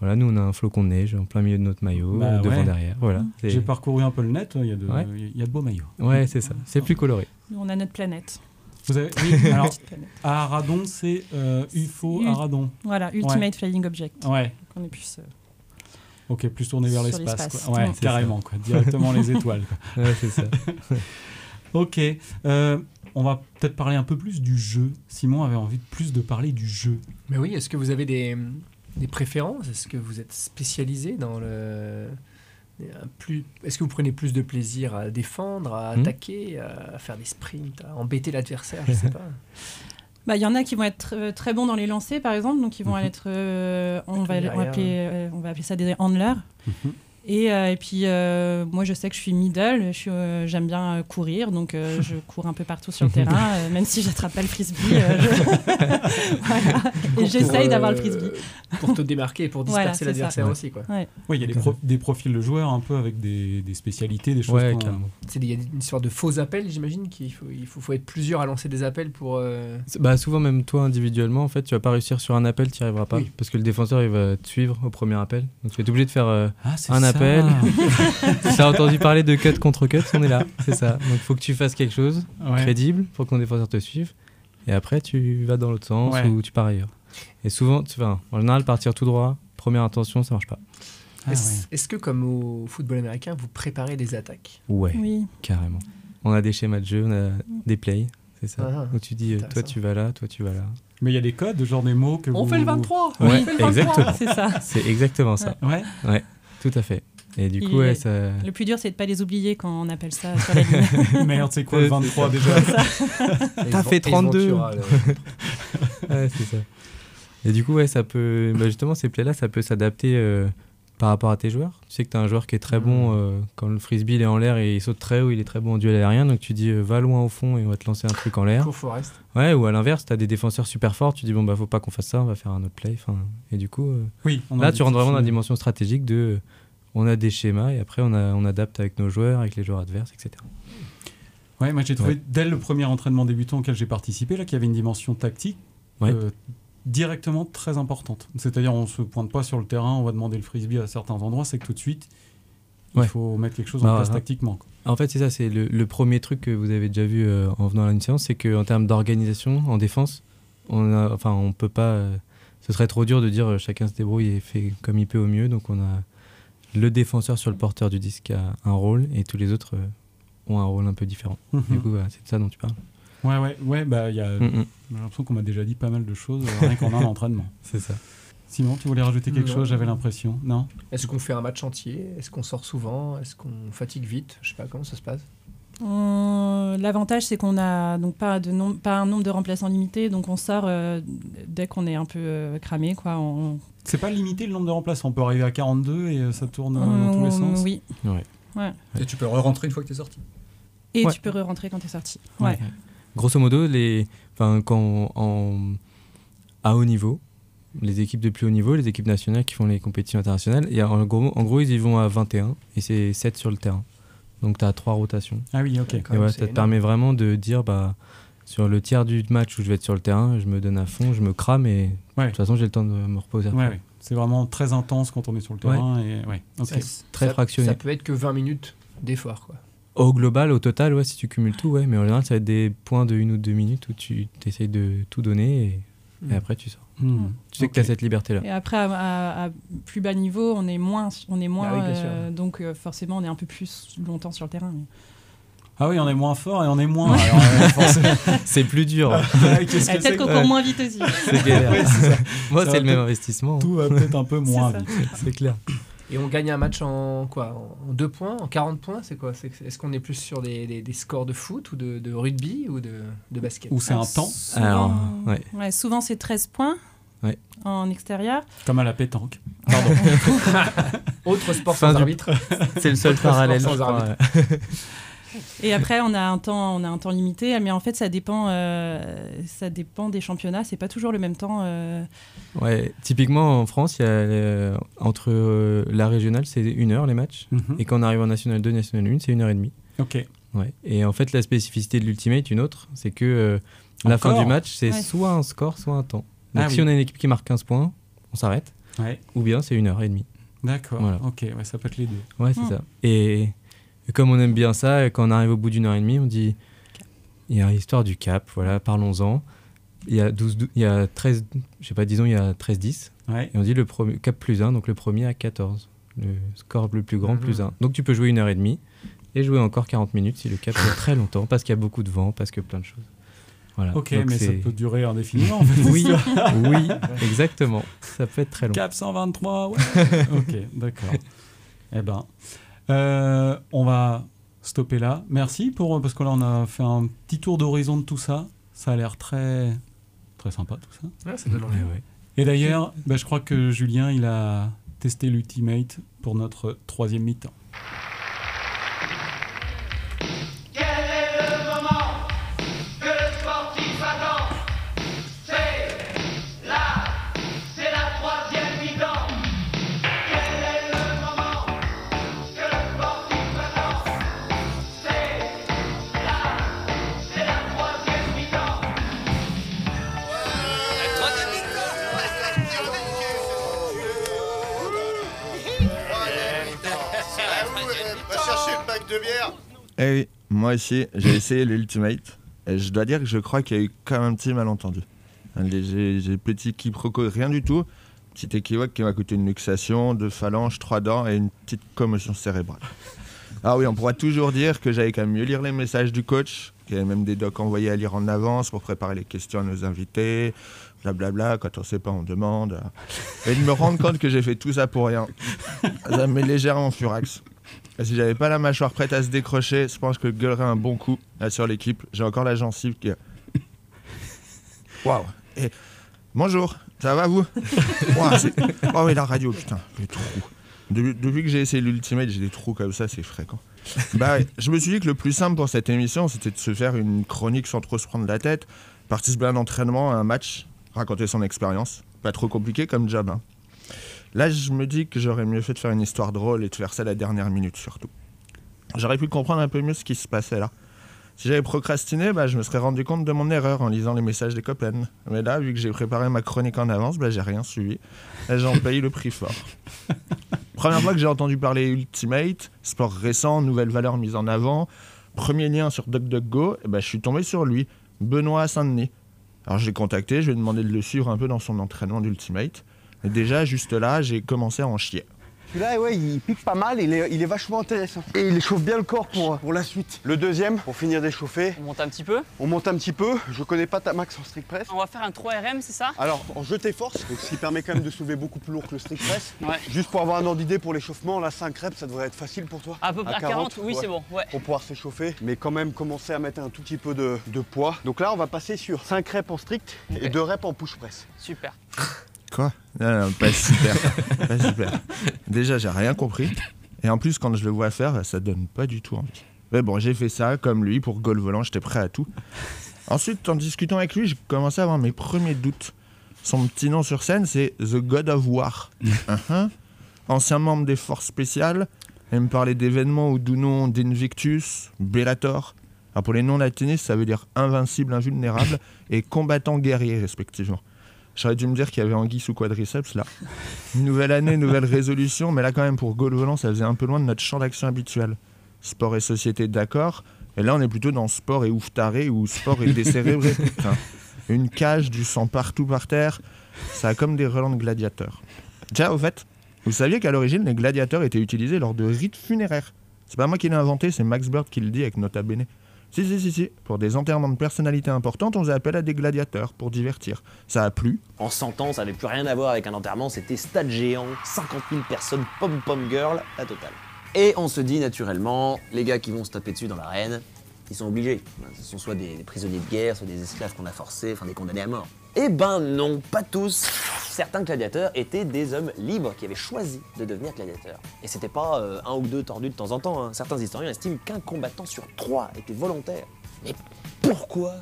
voilà, nous, on a un flocon de neige en plein milieu de notre maillot, Bah devant, ouais. derrière. Voilà. J'ai parcouru un peu le net, il y a de, Ouais. il y a de beaux maillots. Ouais, c'est ça. C'est plus coloré. Nous, on a notre planète. Vous avez, <laughs> oui, alors, Petite planète. à Aradon, c'est euh, UFO Ul- Aradon. Voilà, Ultimate Flying Object. Ouais. Donc, on est plus... euh, Ok, plus tourné vers l'espace. Ouais, carrément, quoi. directement les <laughs> étoiles. quoi. Ouais, c'est ça. <laughs> ok, euh, on va peut-être parler un peu plus du jeu. Simon avait envie de plus de parler du jeu. Mais oui, est-ce que vous avez des, des préférences? Est-ce que vous êtes spécialisé dans le. Plus, est-ce que vous prenez plus de plaisir à défendre, à Hmm. attaquer, à faire des sprints, à embêter l'adversaire Je sais pas. <laughs> Bah, il y en a qui vont être euh, très bons dans les lancers, par exemple, donc ils vont Mhm. être, euh, on, va, on, appeler, euh, on va appeler ça des handlers. Et, euh, et puis, euh, moi, je sais que je suis middle, je suis, euh, j'aime bien courir, donc euh, <laughs> je cours un peu partout sur le terrain, euh, même si j'attrape pas le frisbee. euh, je- <laughs> Voilà. Et j'essaye euh, d'avoir le frisbee. Pour te démarquer, pour disperser l'adversaire aussi. Quoi. Ouais. Oui, il y a des, pro- des profils de joueurs un peu avec des, des spécialités, des choses Ouais, Il y a une histoire de faux appels, j'imagine, qu'il faut, il faut, faut être plusieurs à lancer des appels pour. euh, Bah, souvent, même toi, individuellement, en fait, tu vas pas réussir sur un appel, tu n'y arriveras pas. Oui. Parce que le défenseur, il va te suivre au premier appel. Donc, tu vas être obligé de faire euh, Ah, un ça. Appel. tu as entendu parler de cut contre cut, on est là. C'est ça. Donc, il faut que tu fasses quelque chose Ouais. crédible pour que ton défenseur te suive. Et après, tu vas dans l'autre sens Ouais. ou tu pars ailleurs. Et souvent, tu vas, en général, partir tout droit, première intention, ça marche pas. Ah, est-ce, est-ce que, comme au football américain, vous préparez des attaques? Ouais, Oui. carrément. On a des schémas de jeu, on a des plays, c'est ça. Ah, où tu dis, euh, toi tu vas là, toi tu vas là. Mais il y a des codes, genre des mots que On vous... fait le 23 Ouais, On fait le 23 exactement. C'est ça. C'est exactement ça. Ouais. Ouais, tout à fait. Et du coup, ouais, euh, ça. Le plus dur, c'est de pas les oublier quand on appelle ça sur la ligne. Merde, c'est quoi le Ouais, 23 c'est déjà <laughs> T'as fait 32 Ventura, le- Ouais, c'est ça. Et du coup, ouais, ça peut. bah, justement, ces plays-là, ça peut s'adapter euh, par rapport à tes joueurs. Tu sais que tu as un joueur qui est très bon euh, quand le frisbee il est en l'air et il saute très haut, il est très bon en duel aérien. Donc tu dis euh, va loin au fond et on va te lancer un truc en l'air. Ouais, ou à l'inverse, tu as des défenseurs super forts, tu dis bon bah faut pas qu'on fasse ça, on va faire un autre play. Enfin, et du coup, euh, Oui, là tu rentres vraiment dans la dimension stratégique de euh, on a des schémas et après on, a, on adapte avec nos joueurs, avec les joueurs adverses, etc. Ouais, moi j'ai trouvé Ouais. dès le premier entraînement débutant auquel j'ai participé là qu'il y avait une dimension tactique Ouais. Directement très importante. C'est-à-dire on se pointe pas sur le terrain, on va demander le frisbee à certains endroits, c'est que tout de suite il Ouais. faut mettre quelque chose en Bah, place ouais. tactiquement. quoi. En fait, c'est ça, c'est le, le premier truc que vous avez déjà vu euh, en venant à une séance, c'est qu'en termes d'organisation, en défense, on a, enfin, on peut pas. euh, ce serait trop dur de dire euh, chacun se débrouille et fait comme il peut au mieux. Donc, on a le défenseur sur le porteur du disque a un rôle et tous les autres ont un rôle un peu différent. Mhm. Du coup, voilà, c'est de ça dont tu parles. Ouais, ouais, ouais, bah il y a. Mhm. J'ai l'impression qu'on m'a déjà dit pas mal de choses euh, rien qu'en un <laughs> entraînement. C'est ça. Simon, tu voulais rajouter quelque Non. chose J'avais l'impression. Non? Est-ce qu'on fait un match entier? Est-ce qu'on sort souvent? Est-ce qu'on fatigue vite? Je sais pas comment ça se passe? On- L'avantage, c'est qu'on a donc pas, de nom- pas un nombre de remplaçants limité, donc on sort euh, dès qu'on est un peu euh, cramé. Quoi. On- C'est pas limité le nombre de remplaçants. On peut arriver à 42 et euh, ça tourne euh, dans tous les on- sens. Oui. Ouais. Ouais. Et tu peux re-rentrer une fois que tu es sorti? Et Ouais. tu peux re-rentrer quand tu es sorti. Ouais. Grosso modo, les, enfin, quand en, à haut niveau, les équipes de plus haut niveau, les équipes nationales qui font les compétitions internationales, il y a, en, gros, en gros, ils y vont à 21 et c'est 7 sur le terrain. Donc tu as trois rotations. Ah oui, ok. Et ça te énorme. permet vraiment de dire, bah, sur le tiers du match où je vais être sur le terrain, je me donne à fond, je me crame et de toute façon, j'ai le temps de me reposer. Ouais, après. ouais. C'est vraiment très intense quand on est sur le terrain. Et, ouais. ok. Ça- Très ça- fractionné. Ça peut être que 20 minutes d'effort. quoi. Au global, au total, ouais, si tu cumules tout, ouais, mais en général, ça va être des points de une ou deux minutes où tu essayes de tout donner et, et Mm. après tu sors. Hmm. Tu sais que tu as cette liberté-là. Et après, à, à- à plus bas niveau, on est moins. On est moins Ah oui, sûr. euh, donc euh, forcément, on est un peu plus longtemps sur le terrain. mais- Ah oui, on est moins fort et on est moins. euh. <laughs> C'est plus dur. Que peut-être qu'on court moins vite aussi. C'est galère. Ouais. Moi, c'est le même investissement. Tout va peut-être un peu <laughs> moins vite. C'est clair. Et on gagne un match en quoi En 2 points En 40 points C'est quoi? Est-ce qu'on est plus sur des, des- des scores de foot ou de, de rugby ou de, de basket? Ou c'est un temps, Souvent, Alors, ouais. ouais, souvent c'est 13 points Ouais. en extérieur. comme à la pétanque. Pardon. <laughs> Autre sport sans arbitre. <laughs> C'est le seul Autre sport parallèle. sans arbitre. <laughs> Et après, on a un temps, on a un temps limité, mais en fait, ça dépend, euh, ça dépend des championnats. C'est pas toujours le même temps. euh, Ouais, typiquement en France, il y a euh, entre euh, la régionale, c'est une heure les matchs, Mhm. et quand on arrive en national 2, national 1, c'est une heure et demie. Ok. Ouais. Et en fait, la spécificité de l'ultimate, une autre, c'est que euh, la fin du match, c'est Ouais. soit un score, soit un temps. Donc Ah si oui. on a une équipe qui marque 15 points, on s'arrête, Ouais. ou bien c'est une heure et demie. D'accord. Voilà. Ok, ouais, ça peut être les deux. Ouais, c'est Mm. ça. Et, et comme on aime bien ça, et quand on arrive au bout d'une heure et demie, on dit il y a l'histoire du cap, voilà, parlons-en. Il y a 12, dou- il y a 13, je sais pas, disons, il y a 13-10. Ouais. Et on dit le premier, cap plus 1, donc le premier à 14. Le score le plus grand Mhm. plus 1. Donc tu peux jouer une heure et demie et jouer encore 40 minutes si le cap est très longtemps, parce qu'il y a beaucoup de vent, parce que plein de choses. Voilà. Ok, Donc mais ça peut durer indéfiniment. En fait, Oui, <laughs> oui, exactement. Ça peut être très long. Cap 123, ouais. <laughs> ok, d'accord. Eh ben, euh, on va stopper là. Merci pour parce que là on a fait un petit tour d'horizon de tout ça. Ça a l'air très très sympa tout ça. Ouais, ça donne envie. Ouais, ouais. Et d'ailleurs, bah, je crois que Julien il a testé l'ultimate pour notre troisième mi-temps. Va chercher le pack de bière. Eh oui, moi aussi, j'ai essayé l'Ultimate. Et je dois dire que je crois qu'il y a eu quand même un petit malentendu. J'ai petit quiproquo, rien du tout. Petit équivoque qui m'a coûté une luxation, deux phalanges, trois dents et une petite commotion cérébrale. Ah oui, on pourra toujours dire que j'avais quand même mieux lire les messages du coach, qu'il y avait même des docs envoyés à lire en avance pour préparer les questions à nos invités, blablabla, quand on sait pas, on demande. Et de me rendre compte que j'ai fait tout ça pour rien. Ça me met légèrement en furax. Si j'avais pas la mâchoire prête à se décrocher, je pense que je gueulerais un bon coup sur l'équipe. J'ai encore la gencive qui. <laughs> Waouh! Et bonjour, ça va vous? <laughs> Ouah, oh oui, la radio, putain, les trous. Depuis, depuis que j'ai essayé l'Ultimate, j'ai des trous comme ça, c'est fréquent. bah, je me suis dit que le plus simple pour cette émission, c'était de se faire une chronique sans trop se prendre la tête, participer à un entraînement, à un match, raconter son expérience. Pas trop compliqué comme job. hein. Là, je me dis que j'aurais mieux fait de faire une histoire drôle et de faire ça à la dernière minute surtout. J'aurais pu comprendre un peu mieux ce qui se passait là. Si j'avais procrastiné, bah, je me serais rendu compte de mon erreur en lisant les messages des copains. Mais là, vu que j'ai préparé ma chronique en avance, bah, j'ai rien suivi. Et j'en paye le prix fort. <laughs> Première fois que j'ai entendu parler Ultimate, sport récent, nouvelle valeur mise en avant, premier lien sur DuckDuckGo, et bah, je suis tombé sur lui, Benoît Saint-Denis. Alors je l'ai contacté, je lui ai demandé de le suivre un peu dans son entraînement d'Ultimate. Déjà, juste là, j'ai commencé à en chier. Celui-là, ouais, il pique pas mal, il est, il est vachement intéressant. Et il chauffe bien le corps pour, pour la suite. Le deuxième, pour finir d'échauffer. On monte un petit peu On monte un petit peu. Je connais pas ta max en strict press. On va faire un 3 RM, c'est ça? Alors, en jeté force, donc ce qui permet quand même de soulever beaucoup plus lourd que le strict press. Ouais. Juste pour avoir un ordre d'idée pour l'échauffement, là, 5 reps, ça devrait être facile pour toi. À peu près à 40, oui, c'est bon, ouais. Pour pouvoir s'échauffer, mais quand même commencer à mettre un tout petit peu de, de poids. Donc là, on va passer sur 5 reps en strict et 2 reps en push press. Super. <laughs> Quoi non, non, pas super. <laughs> pas super. Déjà, j'ai rien compris. Et en plus, quand je le vois faire, ça donne pas du tout envie. Mais bon, j'ai fait ça comme lui pour goal volant, j'étais prêt à tout. Ensuite, en discutant avec lui, j'ai commencé à avoir mes premiers doutes. Son petit nom sur scène, c'est The God of War. <laughs> Uh-huh. Ancien membre des forces spéciales, aime parler d'événements ou du nom d'Invictus, Bellator. Alors pour les non-latinistes, ça veut dire invincible, invulnérable <laughs> et combattant guerrier, respectivement. J'aurais dû me dire qu'il y avait anguille sous quadriceps là. Nouvelle année, nouvelle résolution, mais là quand même pour Gaulle Volant, ça faisait un peu loin de notre champ d'action habituel. Sport et société, d'accord. Et là, on est plutôt dans sport et ouf taré ou sport et décérébré. <laughs> putain. Une cage, du sang partout par terre. Ça a comme des relents de gladiateurs. Déjà, au fait, vous saviez qu'à l'origine, les gladiateurs étaient utilisés lors de rites funéraires. C'est pas moi qui l'ai inventé, c'est Max Bird qui le dit avec Nota Bene. Si, si, si, si. Pour des enterrements de personnalités importantes, on faisait appel à des gladiateurs pour divertir. Ça a plu. En 100 ans, ça n'avait plus rien à voir avec un enterrement, c'était stade géant, 50 000 personnes, pom-pom girl, la totale. Et on se dit naturellement, les gars qui vont se taper dessus dans l'arène, ils sont obligés. Ce sont soit des, des prisonniers de guerre, soit des esclaves qu'on a forcés, enfin des condamnés à mort. Eh ben non, pas tous. Certains gladiateurs étaient des hommes libres qui avaient choisi de devenir gladiateurs. Et c'était pas euh, un ou deux tordus de temps en temps. hein. Certains historiens estiment qu'un combattant sur trois était volontaire. Mais pourquoi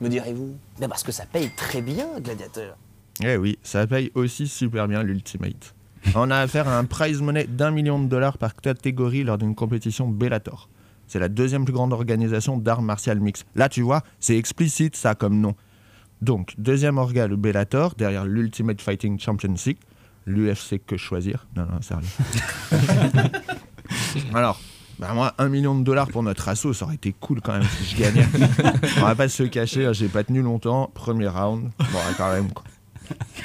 Me direz-vous? Ben parce que ça paye très bien, gladiateur. Eh oui, ça paye aussi super bien l'Ultimate. On a affaire à un prize money d'un million de dollars par catégorie lors d'une compétition Bellator. C'est la deuxième plus grande organisation d'arts martial mix. Là, tu vois, c'est explicite ça comme nom. Donc, deuxième orga, le Bellator, derrière l'Ultimate Fighting Championship, l'UFC que choisir? Non, non, sérieux. <laughs> Alors, bah moi, un million de dollars pour notre assaut, ça aurait été cool quand même si je gagnais. <laughs> On va pas se cacher, j'ai pas tenu longtemps. Premier round, bon, quand même quoi.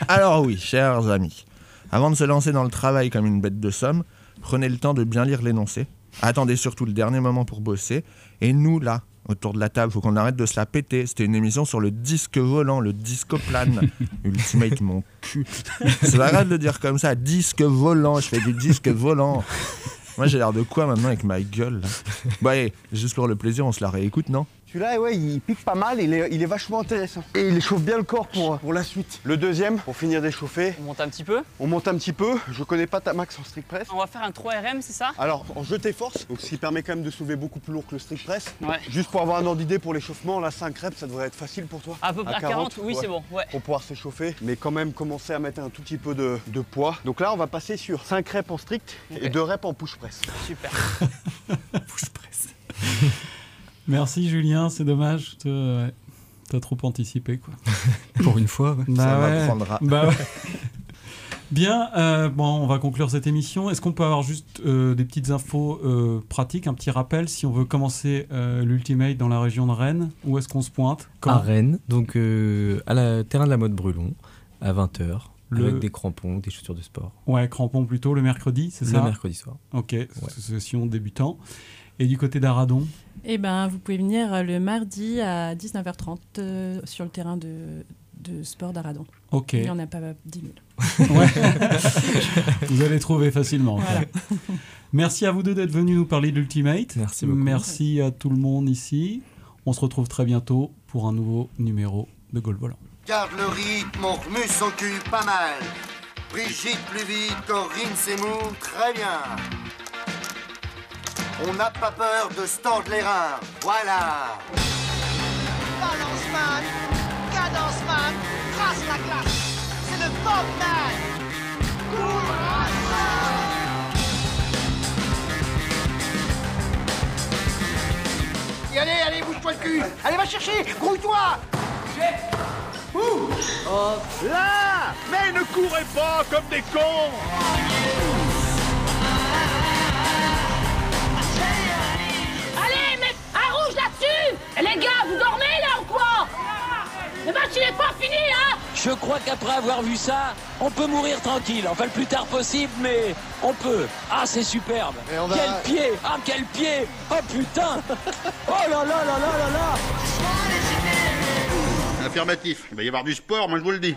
Alors oui, chers amis, avant de se lancer dans le travail comme une bête de somme, prenez le temps de bien lire l'énoncé. Attendez surtout le dernier moment pour bosser. Et nous, là, autour de la table, faut qu'on arrête de se la péter. C'était une émission sur le disque volant, le discoplane. <laughs> Ultimate, mon cul. C'est pas grave de le dire comme ça, disque volant. Je fais du disque volant. Moi, j'ai l'air de quoi maintenant avec ma gueule là? Bah, allez, juste pour le plaisir, on se la réécoute, non? Celui-là, ouais, il pique pas mal, il est, il est vachement intéressant. Et il chauffe bien le corps pour, pour la suite. Le deuxième, pour finir d'échauffer. On monte un petit peu On monte un petit peu. Je connais pas ta max en strict press. On va faire un 3 RM, c'est ça? Alors, en jeté force, donc ce qui permet quand même de soulever beaucoup plus lourd que le strict press. Ouais. Juste pour avoir un ordre d'idée pour l'échauffement, là, 5 reps, ça devrait être facile pour toi. À peu près à 40, oui, c'est bon, ouais. Pour pouvoir s'échauffer, mais quand même commencer à mettre un tout petit peu de, de poids. Donc là, on va passer sur 5 reps en strict et 2 reps en push press. Super. <laughs> <laughs> Merci Julien, c'est dommage. te- ouais, T'as trop anticipé quoi. <laughs> Pour une fois, ouais. Bah Ça ouais. m'apprendra. Bah ouais. <laughs> Bien, euh, bon, on va conclure cette émission. Est-ce qu'on peut avoir juste euh, des petites infos euh, pratiques, un petit rappel si on veut commencer euh, l'Ultimate dans la région de Rennes Où est-ce qu'on se pointe? Quand? À Rennes, donc euh, à la terrain de la mode Brulon, à 20h, Le- avec des crampons, des chaussures de sport. Ouais, crampon plutôt le mercredi, c'est Le ça? mercredi soir. Ok, session débutant. Et du côté d'Aradon Eh ben, vous pouvez venir le mardi à 19h30 euh, sur le terrain de, de sport d'Aradon. Ok. Il n'y en a pas 10 000. Ouais. <laughs> vous allez trouver facilement. Voilà. Merci à vous deux d'être venus nous parler de l'Ultimate. Merci beaucoup. Merci à tout le monde ici. On se retrouve très bientôt pour un nouveau numéro de Goal Volant. Garde le rythme, on remue son cul pas mal. Brigitte plus vite, Corinne c'est mou, très bien. On n'a pas peur de se tordre les reins, voilà. Balance man, cadence man, trace la classe. C'est le Bob man. Et allez, allez, bouge-toi le cul. Allez, va chercher. Grouille-toi Ouh. Hop Là. Mais ne courez pas comme des cons Et Les gars, vous dormez là ou quoi? Le match il est pas fini, hein Je crois qu'après avoir vu ça, on peut mourir tranquille. Enfin, le plus tard possible, mais on peut. Ah, c'est superbe. on va- Quel pied Ah, quel pied Oh putain Oh là là là là là là Affirmatif. Il va y avoir du sport, moi je vous le dis.